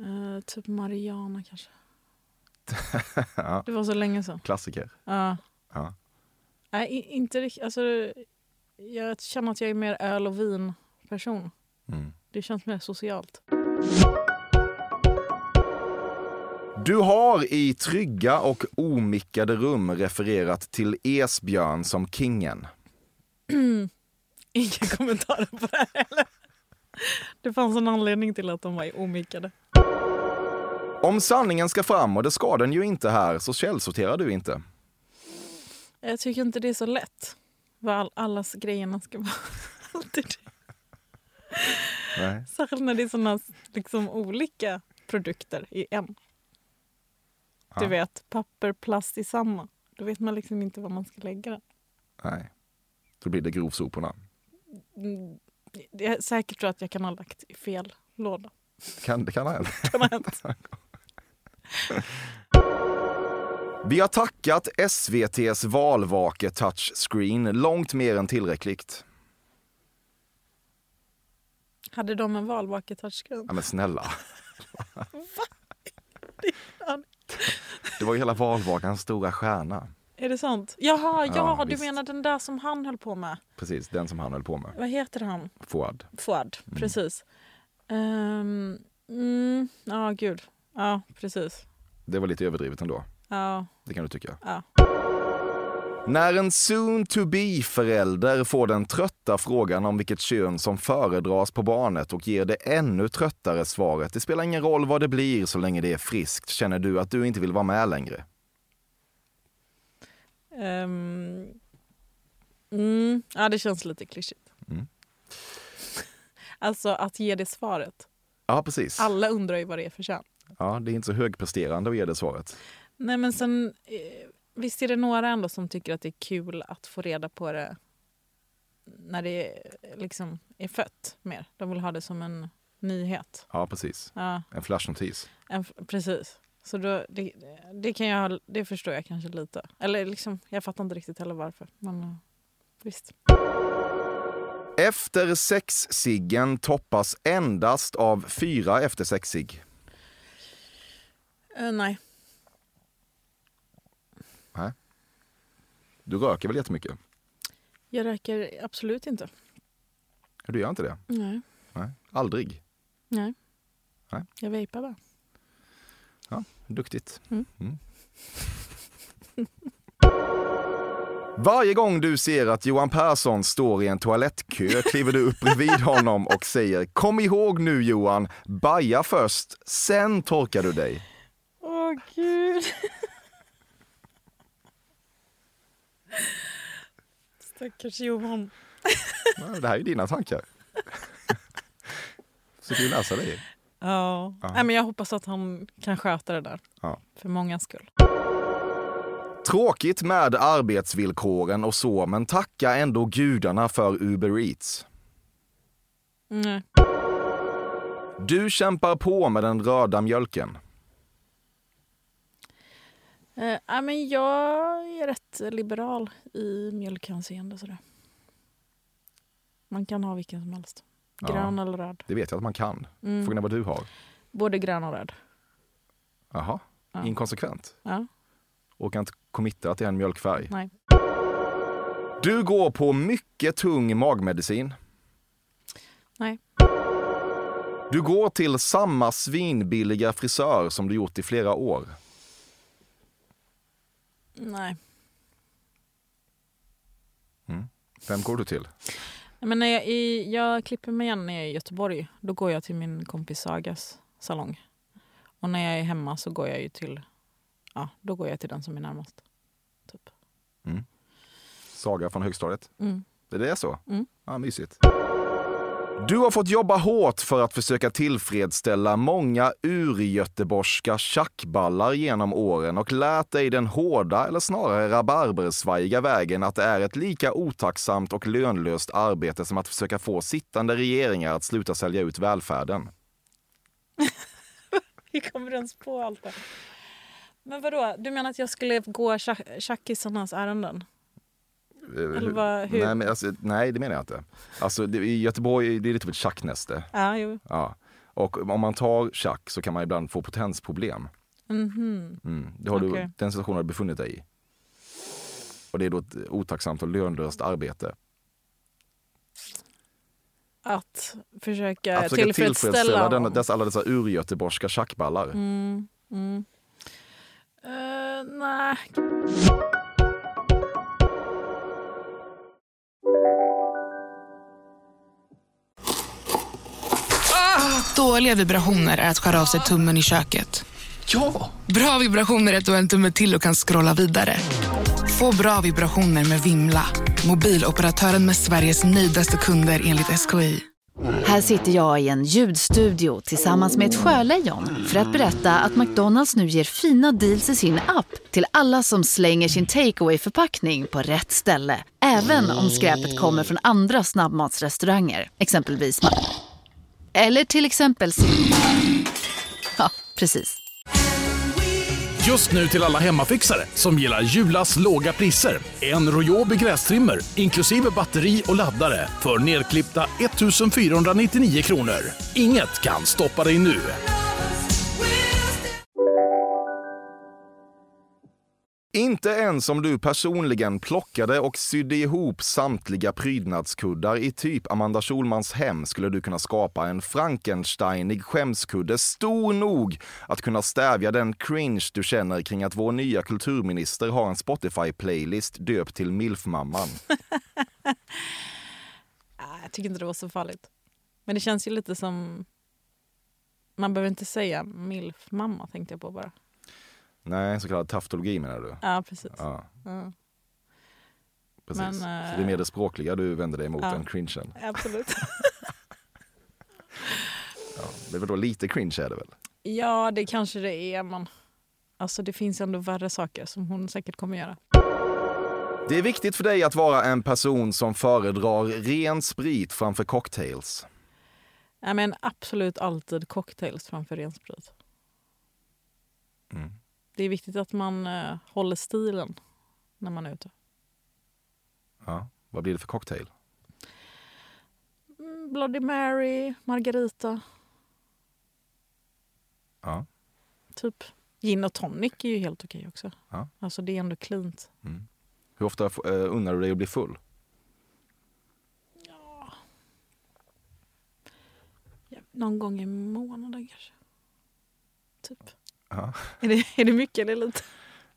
Eh, typ Mariana kanske. ja. Det var så länge sedan. Klassiker. Ja. Ja. Nej, inte riktigt. Alltså, jag känner att jag är mer öl och vin person. Mm. Det känns mer socialt. Du har i trygga och omickade rum refererat till Esbjörn som kingen. Inga kommentarer på det här heller. Det fanns en anledning till att de var omickade. Om sanningen ska fram, och det ska den ju inte här, så källsorterar du inte. Jag tycker inte det är så lätt. Vad all, allas grejerna ska vara. Alltid. Nej. Särskilt när det är såna liksom, olika produkter i en. Du Ja. vet, papper, plast i samma. Då vet man liksom inte var man ska lägga den. Nej. Då blir det grovsoporna. Mm, Det är säkert tror att jag kan ha lagt i fel låda. Kan, det kan ha hänt. Vi har tackat SVTs valvake touchscreen långt mer än tillräckligt. Hade de en valvake touchscreen? Ja, men snälla. Det var ju hela valvakans stora stjärna. Är det sant? Jaha, ja, Ja, du visst. menar den där som han höll på med. Precis, den som han höll på med. Vad heter han? Fouad. Fouad, precis. Ehm, mm, ja, gud. Ja, precis. Det var lite överdrivet ändå. Ja, Det kan du tycka. ja. När en soon to be förälder får den trötta frågan om vilket kön som föredras på barnet och ger det ännu tröttare svaret “det spelar ingen roll vad det blir så länge det är friskt” känner du att du inte vill vara med längre. Ehm, mm, ja, det känns lite klyschigt. Mm. Alltså att ge det svaret. Ja, precis. Alla undrar ju vad det är för kön. Ja, det är inte så högpresterande att ge det svaret. Nej men sen, eh, visst är det några ändå som tycker att det är kul att få reda på det när det eh, liksom är fött mer. De vill ha det som en nyhet. Ja, precis. Ja, En flashnotis. en, precis. Så då, det, det, kan jag, det förstår jag kanske lite. Eller liksom, jag fattar inte riktigt heller varför. Men eh, visst. Efter sexsiggen toppas endast av fyra efter sexsig. Eh, nej. Du röker väl jättemycket? Jag röker absolut inte. Du gör inte det? Nej. Nej. Aldrig? Nej. Nej. Jag vejpar bara. Duktigt. Mm. Mm. Varje gång du ser att Johan Persson står i en toalettkö kliver du upp bredvid honom och säger Kom ihåg nu Johan, baja först, sen torkar du dig. Åh gud. Stackars Johan. Det här är dina tankar. Försöker ju läsa dig. Ja. Ja. Nej, men jag hoppas att han kan sköta det där. Ja. För många skull. Tråkigt med arbetsvillkoren och så, men tacka ändå gudarna för Uber Eats. Nej. Du kämpar på med den röda mjölken. Eh, nej, men jag är rätt liberal i mjölkhänseende. Sådär. Man kan ha vilken som helst. Grön eller röd. Det vet jag att man kan. Mm. Frågan är vad du har. Både grön och röd. Jaha, Ja. inkonsekvent. Ja. Och kan inte committa att det är en mjölkfärg. Nej. Du går på mycket tung magmedicin. Nej. Du går till samma svinbilliga frisör som du gjort i flera år. Nej. Vem går du till? Men när jag, är, jag klipper mig igen när jag är i Göteborg. Då går jag till min kompis Sagas salong. Och när jag är hemma så går jag ju till ja, då går jag till den som är närmast. Typ. Saga från högstadiet. Mm. Det är så? Mm. Ja, mysigt. Du har fått jobba hårt för att försöka tillfredsställa många urgöteborgska tjackballar genom åren och lärt dig den hårda, eller snarare rabarbersvajiga vägen att det är ett lika otacksamt och lönlöst arbete som att försöka få sittande regeringar att sluta sälja ut välfärden. Vi kommer ens på allt det. Men vadå, du menar att jag skulle gå tjackisarnas ärenden? Eller vad, hur? Nej, men alltså, nej, det menar jag inte. Alltså, det, I Göteborg det är lite av ett tjacknäste. Ja, jo. Ja. Och om man tar tjack så kan man ibland få potensproblem. Mhm. Mm. Det har du, Okej. den situationen har du befunnit dig i. Och det är då ett otacksamt och lönlöst arbete. Att försöka, Att försöka tillfredsställa... tillfredsställa denna, dessa, alla dessa urgöteborgska tjackballar. Mm, mm. Eh, nej. Dåliga vibrationer är att skära av sig tummen i köket. Ja! Bra vibrationer är att du har en tumme till och kan scrolla vidare. Få bra vibrationer med Vimla. Mobiloperatören med Sveriges nöjdaste kunder enligt SKI. Här sitter jag i en ljudstudio tillsammans med ett sjölejon för att berätta att McDonalds nu ger fina deals i sin app till alla som slänger sin takeaway förpackning på rätt ställe. Även om skräpet kommer från andra snabbmatsrestauranger, exempelvis eller till exempel Ja, precis. Just nu till alla hemmafixare som gillar Julas låga priser. En Royobi grästrimmer inklusive batteri och laddare för nedklippta 1 499 kronor. Inget kan stoppa dig nu. Inte ens om du personligen plockade och sydde ihop samtliga prydnadskuddar i typ Amanda Schulmans hem skulle du kunna skapa en Frankensteinig skämskudde stor nog att kunna stävja den cringe du känner kring att vår nya kulturminister har en Spotify-playlist döpt till Milfmamman. Ah, jag tycker inte det var så farligt. Men det känns ju lite som... Man behöver inte säga milf-mamma tänkte jag på bara. Nej, så kallad taftologi menar du? Ja, precis. Ja, Ja, precis. Men, Så eh, det är mer det språkliga du vänder dig emot ja. än cringen. absolut. Ja, det är väl då lite cringe är det väl? ja, det kanske det är, men alltså, det finns ändå värre saker som hon säkert kommer göra. Det är viktigt för dig att vara en person som föredrar ren sprit framför cocktails. Nej, men absolut alltid cocktails framför ren sprit. Mm. Det är viktigt att man eh, håller stilen när man är ute. Ja. Vad blir det för cocktail? Mm, Bloody Mary, Margarita, Ja. typ. Gin och tonic är ju helt okej också. Ja. Alltså det är ändå cleant. Hur ofta uh, unnar du dig att bli full? Ja, någon gång i månaden kanske. Typ. Ja. Är, det, är det mycket eller lite?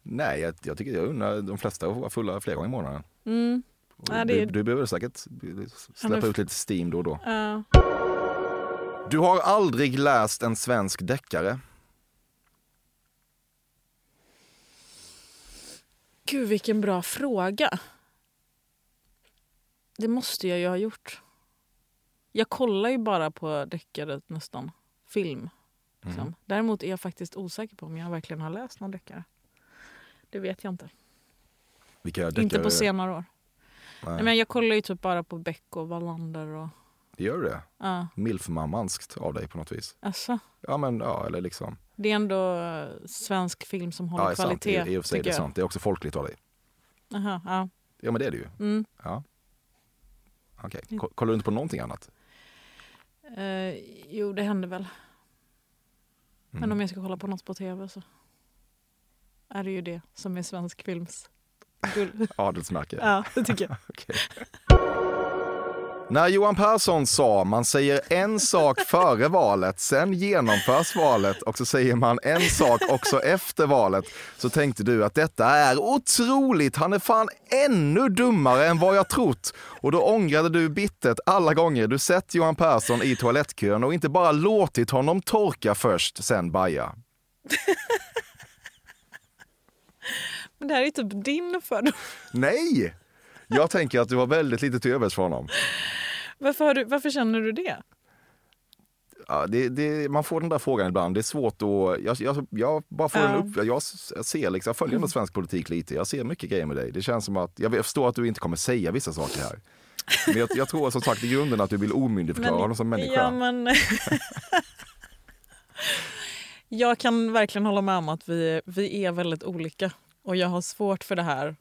Nej, jag, jag tycker jag unnar de flesta att vara fulla flera gånger i månaden. Mm. Ja, det du, du behöver säkert släppa men- ut lite steam då och då. Ja. Du har aldrig läst en svensk deckare. Gud, vilken bra fråga. Det måste jag ju ha gjort. Jag kollar ju bara på deckare nästan. Film. Liksom. Mm. Däremot är jag faktiskt osäker på om jag verkligen har läst någon deckare. Det vet jag inte. Inte på senare år. Nej. Nej, men jag kollar ju typ bara på Beck och Wallander. Och, Gör du det? ja. Milfmammanskt av dig på något vis. alltså, Ja, men ja, eller liksom. det är ändå eh, svensk film som håller Ja, är sant. kvalitet. I, I och för sig är det jag. sant. Det är också folkligt av dig. Aha, ja. Ja, men det är det ju. Mm. Ja. Okej. Ko- Kollar du inte på någonting annat? Eh, jo, det händer väl. Men Mm. om jag ska kolla på något på tv så är det ju det som är svensk films. Adelsmärke? ja, det tycker jag. När Johan Persson sa man säger en sak före valet, sen genomförs valet och så säger man en sak också efter valet, så tänkte du att detta är otroligt, han är fan ännu dummare än vad jag trott. Och då ångrade du bittert alla gånger du sett Johan Persson i toalettkön och inte bara låtit honom torka först, sen baja. Men det här är typ din fördom. Nej! Jag tänker att du har väldigt lite till övers för honom. Varför, du, varför känner du det? Ja, det, det, man får den där frågan ibland. Det är svårt att... Jag, jag, jag bara får en upp, jag ser liksom, jag följer ändå svensk politik lite. Jag ser mycket grejer med dig. Det känns som att, jag förstår att du inte kommer säga vissa saker här. Men jag, jag tror som sagt i grunden att du vill omyndigförklara honom som människa. Ja, men... jag kan verkligen hålla med om att vi, vi är väldigt olika. Och jag har svårt för det här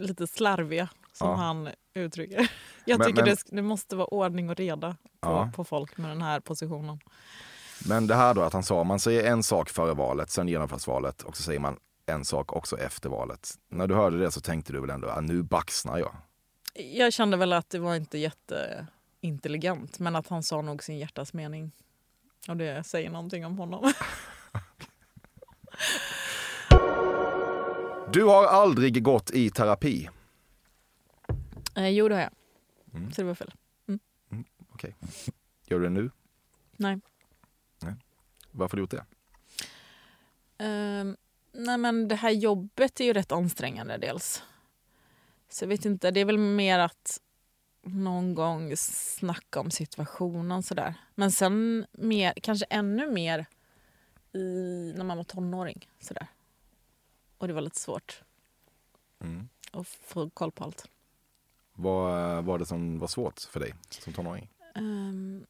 lite slarviga som Ja. han uttrycker. Jag Men- tycker men- det, det måste vara ordning och reda på, Ja. på folk med den här positionen. Men det här då att han sa, man säger en sak före valet, sen genomförs valet och så säger man en sak också efter valet. När du hörde det så tänkte du väl ändå, ah, nu baxnar jag. Jag kände väl att det var inte jätteintelligent men att han sa nog sin hjärtas mening. Och det säger någonting om honom. Du har aldrig gått i terapi. eh, jo, det har jag. Mm. Så det var fel. Okej. Gör du det nu? Nej. Varför har du gjort det? Ehm, nej men det här jobbet är ju rätt ansträngande dels. Så jag vet inte, det är väl mer att någon gång snacka om situationen sådär. Men sen mer, kanske ännu mer i, när man var tonåring sådär. Och det var lite svårt Mm. att få koll på allt. Vad var det som var svårt för dig som tonåring? Ehm,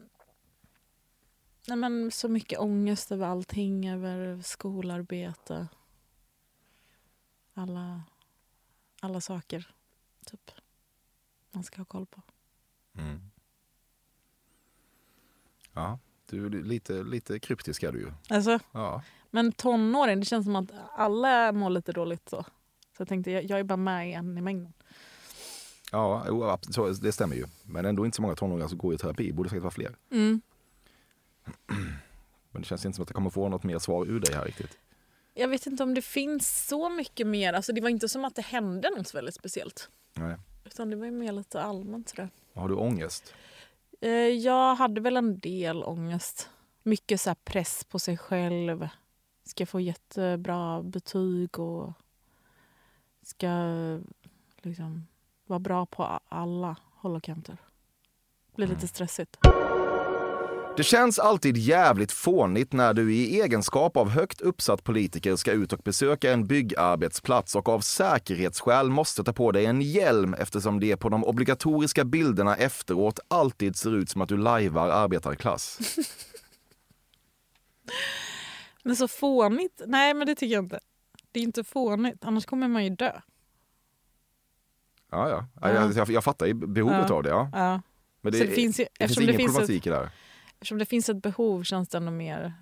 nej men så mycket ångest över allting, över skolarbete. Alla, alla saker, typ. Man ska ha koll på. Mm. Ja, du är lite, lite kryptisk är du ju. Alltså, Ja. men tonåring, det känns som att alla mår lite dåligt så. Så jag tänkte, jag, jag är bara med i en i mängden. Ja, så, det stämmer ju. Men ändå inte så många tonåringar som går i terapi. Borde säkert vara fler. Mm. Men det känns inte som att jag kommer få något mer svar ur dig här riktigt. Jag vet inte om det finns så mycket mer. Alltså, det var inte som att det hände något väldigt speciellt. Nej. Utan det var ju mer lite allmänt sådär. Har du ångest? Eh, Jag hade väl en del ångest. Mycket så press på sig själv. Ska få jättebra betyg och ska liksom vara bra på alla håll och kanter. Blir lite stressigt. Det känns alltid jävligt fånigt när du i egenskap av högt uppsatt politiker ska ut och besöka en byggarbetsplats och av säkerhetsskäl måste ta på dig en hjälm eftersom det på de obligatoriska bilderna efteråt alltid ser ut som att du lajvar arbetarklass. Men så fånigt? Nej, men det tycker jag inte. Det är inte fånigt, annars kommer man ju dö. Ja, ja. ja jag, jag, jag fattar behovet Ja. av det. Ja. Ja. Men det, Så det finns ju- det finns ingen det finns ett- problematik i det här. Eftersom det finns ett behov känns det ändå mer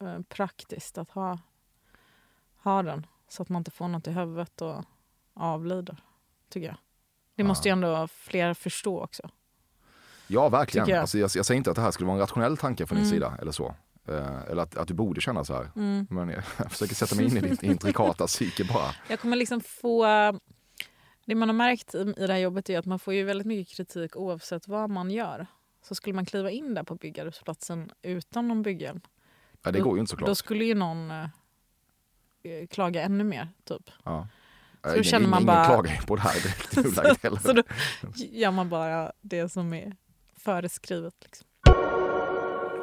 eh, praktiskt att ha, ha den. Så att man inte får något i huvudet och avlider, tycker jag. Det måste ju ändå fler förstå också. Ja, verkligen. Jag. Alltså, jag, jag säger inte att det här skulle vara en rationell tanke från din Mm. sida eller så. Eh, eller att, att du borde känna så här. Mm. Men jag, jag försöker sätta mig in i ditt intrikata psyke bara. Jag kommer liksom få... Det man har märkt i, i det här jobbet är att man får ju väldigt mycket kritik oavsett vad man gör. Så skulle man kliva in där på byggarbetsplatsen utan någon bygghjälm, Ja, det går ju inte såklart. då skulle ju någon eh, eh, klaga ännu mer. Typ. Ja. Så ingen, känner man ingen bara- klagar på det här direkt i nuläget heller. Så då gör man bara det som är föreskrivet. Liksom.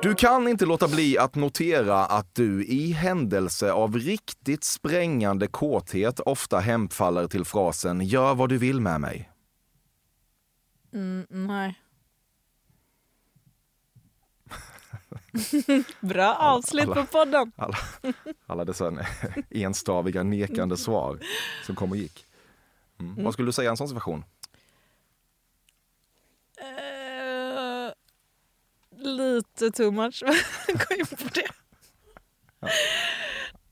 Du kan inte låta bli att notera att du i händelse av riktigt sprängande kåthet ofta hemfaller till frasen “gör vad du vill med mig”. Mm, nej. Bra avslut alla- på podden. Alla, alla dessa enstaviga nekande svar som kom och gick. Mm. Vad skulle du säga i en sån situation? Eh, lite too much. Gå in på det.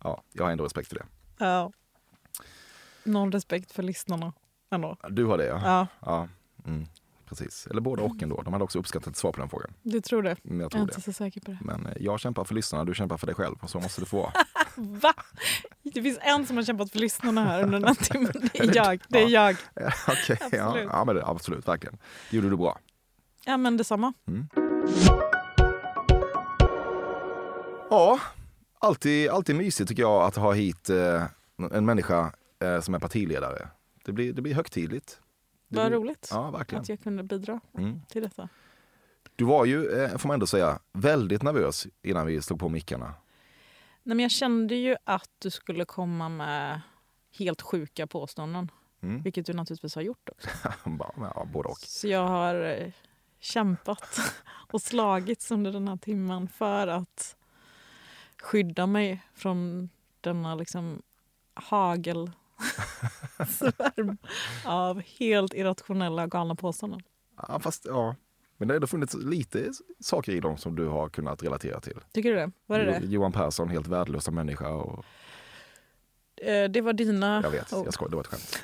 Ja, jag har ändå respekt för det. Ja. Någon respekt för lyssnarna ändå. Du har det ja. Ja, ja. Mm, precis. Eller både och ändå. De hade också uppskattat ett svar på den frågan. du tror det. Jag Jag är tror inte det. så säker på det. Men eh, jag kämpar för lyssnarna, du kämpar för dig själv. Och så måste det få vara. Va? Det finns en som har kämpat för lyssnarna här under den här timmen. Det Är jag. Det är Ja. jag. Ja, Okej, ja, Absolut. ja men det, absolut, verkligen. Det gjorde du bra. Ja, men detsamma. Ja, alltid, alltid mysigt tycker jag att ha hit eh, en människa eh, som är partiledare. Det blir, det blir högtidligt. Vad roligt Ja, verkligen. att jag kunde bidra Mm. till detta. Du var ju, eh, får man ändå säga, väldigt nervös innan vi slog på mickarna. Nej, men jag kände ju att du skulle komma med helt sjuka påståenden. Mm. Vilket du naturligtvis har gjort också. Ja, både och. Så jag har eh, kämpat och slagits under den här timmen för att skydda mig från denna liksom hagel svärm av helt irrationella galna påståenden. Ja, fast, ja. Men det har ändå funnits lite saker i dem som du har kunnat relatera till. Tycker du det? Var det Jo- det? Johan Persson, helt värdelösa människa. Och, Eh, Det var dina jag vet, jag skojar, det var ett skämt.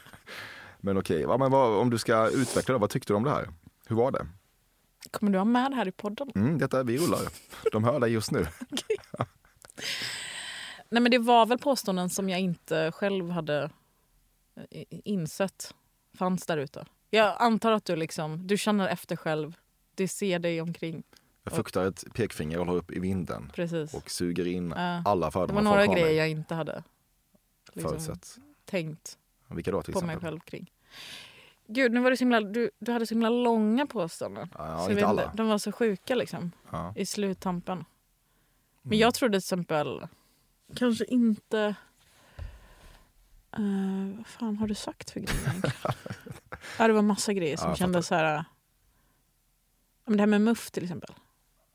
men okej, ja, men vad, om du ska utveckla det, vad tyckte du om det här? Hur var det? Kommer du ha med det här i podden? Mm, detta, vi rullar. De hör dig just nu. Nej men det var väl påståenden som jag inte själv hade eh, insett fanns där ute. Jag antar att du liksom, du känner efter själv. Du ser dig omkring. Jag fuktar ett pekfinger och håller upp i vinden Precis. och suger in Ja. alla Det fördomar var några grejer mig. jag inte hade liksom, tänkt Vilka då till på mig exempel? själv kring. Gud, nu var det så himla, du, du hade så himla långa påståenden. Ja, jag inte alla. de var så sjuka liksom Ja. i sluttampen. Men Mm. jag trodde till exempel, kanske inte... Uh, vad fan har du sagt för grejer ja, det var massa grejer som Ja, kändes så här... Ja, men det här med muff till exempel.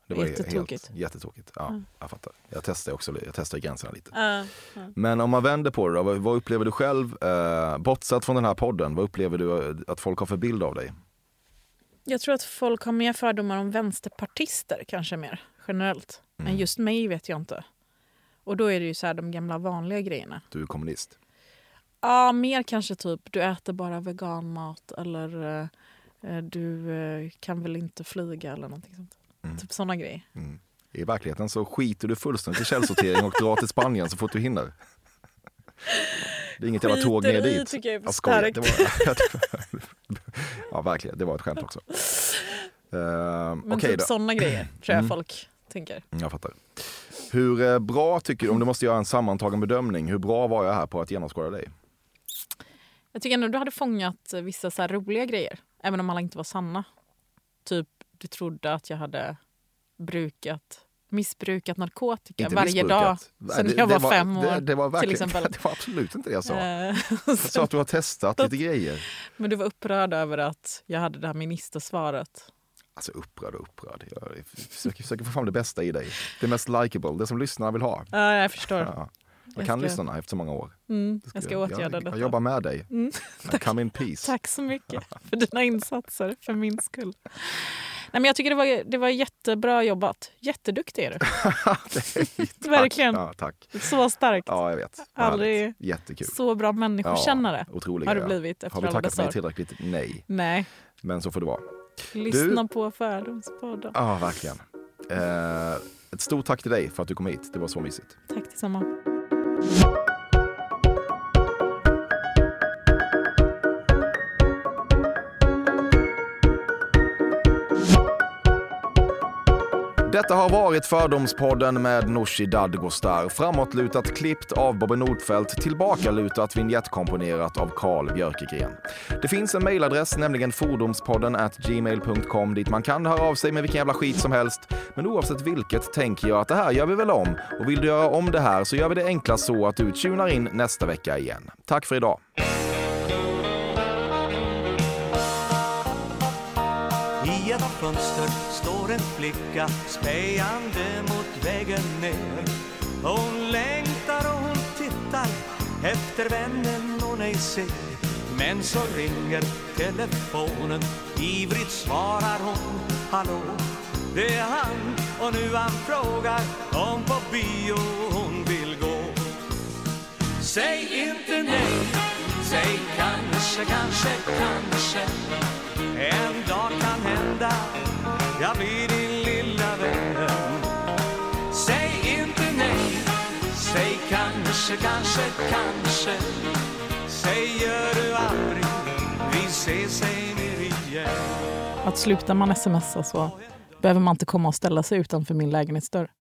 Det var Jättetokigt. Helt, jättetokigt. Ja, Ja. Jag fattar. Jag testar också jag testar gränserna lite. Ja, ja. Men om man vänder på det då, vad, vad upplever du själv, eh, bortsett från den här podden, vad upplever du eh, att folk har för bild av dig? Jag tror att folk har mer fördomar om vänsterpartister kanske mer generellt. Men Mm. just mig vet jag inte. Och då är det ju så här de gamla vanliga grejerna. Du är kommunist. Ja, mer kanske typ du äter bara veganmat eller eh, eh, du eh, kan väl inte flyga eller någonting sånt. Mm. Typ såna grejer. Mm. I verkligheten så skiter du fullständigt i källsortering och drar till Spanien så fort du hinner. Det är inget jävla tåg ner dit. tycker jag är Jag skojar. starkt. Var, ja, verkligen. Det var ett skämt också. Uh, Men Okej typ då. såna grejer tror jag Mm. folk tänker. Mm, Jag fattar. Hur eh, bra tycker du, om du måste göra en sammantagen bedömning, hur bra var jag här på att genomskåda dig? Jag tycker ändå du hade fångat vissa så roliga grejer. Även om alla inte var sanna. Typ du trodde att jag hade brukat, missbrukat narkotika Inte varje missbrukat. dag sen det- jag det var, fem år. Det, det, var verkligen, exempel. det var absolut inte det jag sa. Eh, Jag sa att du har testat lite grejer. Men du var upprörd över att jag hade det här ministersvaret. Alltså upprörd och upprörd. Jag försöker, försöker få fram det bästa i dig. Det mest likable, det som lyssnarna vill ha. Ja, jag förstår. Ja. Jag Jag kan ska- lyssnarna efter så många år. Mm, jag ska jag, åtgärda jag, detta. jag jobbar med dig. Mm. Come in peace. Tack så mycket för dina insatser, för min skull. Nej, men jag tycker det var, det var jättebra jobbat. Jätteduktig är du. Tack. Verkligen. Ja, tack. Så starkt. Ja, jag vet. Aldrig. Jättekul. Så bra människokännare otroliga. har du ja. blivit efter Har vi alla tackat mig tillräckligt? Nej. Nej, Men så får det vara. Lyssna på Fördomspodden. Ja, verkligen. Eh, ett stort tack till dig för att du kom hit. Det var så mysigt. Tack detsamma. Detta har varit Fördomspodden med Nooshi Dadgostar. Framåtlutat klippt av Bobby Nordfeldt, tillbakalutat vignettkomponerat av Carl Björkegren. Det finns en mejladress, nämligen fordomspodden at gmail.com dit man kan höra av sig med vilken jävla skit som helst. Men oavsett vilket tänker jag att det här gör vi väl om. Och vill du göra om det här så gör vi det enklast så att du tunar in nästa vecka igen. Tack för idag. Fönster står en flicka spejande mot vägen ner. Hon längtar och hon tittar efter vännen hon ej ser. Men så ringer telefonen, ivrigt svarar hon Hallå, det är han och nu han frågar om på bio hon vill gå. Säg inte nej, säg kanske, kanske, kanske en dag kan hända. Jag blir din lilla vän. Säg inte nej, säg kanske, kanske, kanske. Säger du aldrig, vi ses ej mer igen. Att sluta man smsa så behöver man inte komma och ställa sig utanför min lägenhetsdörr.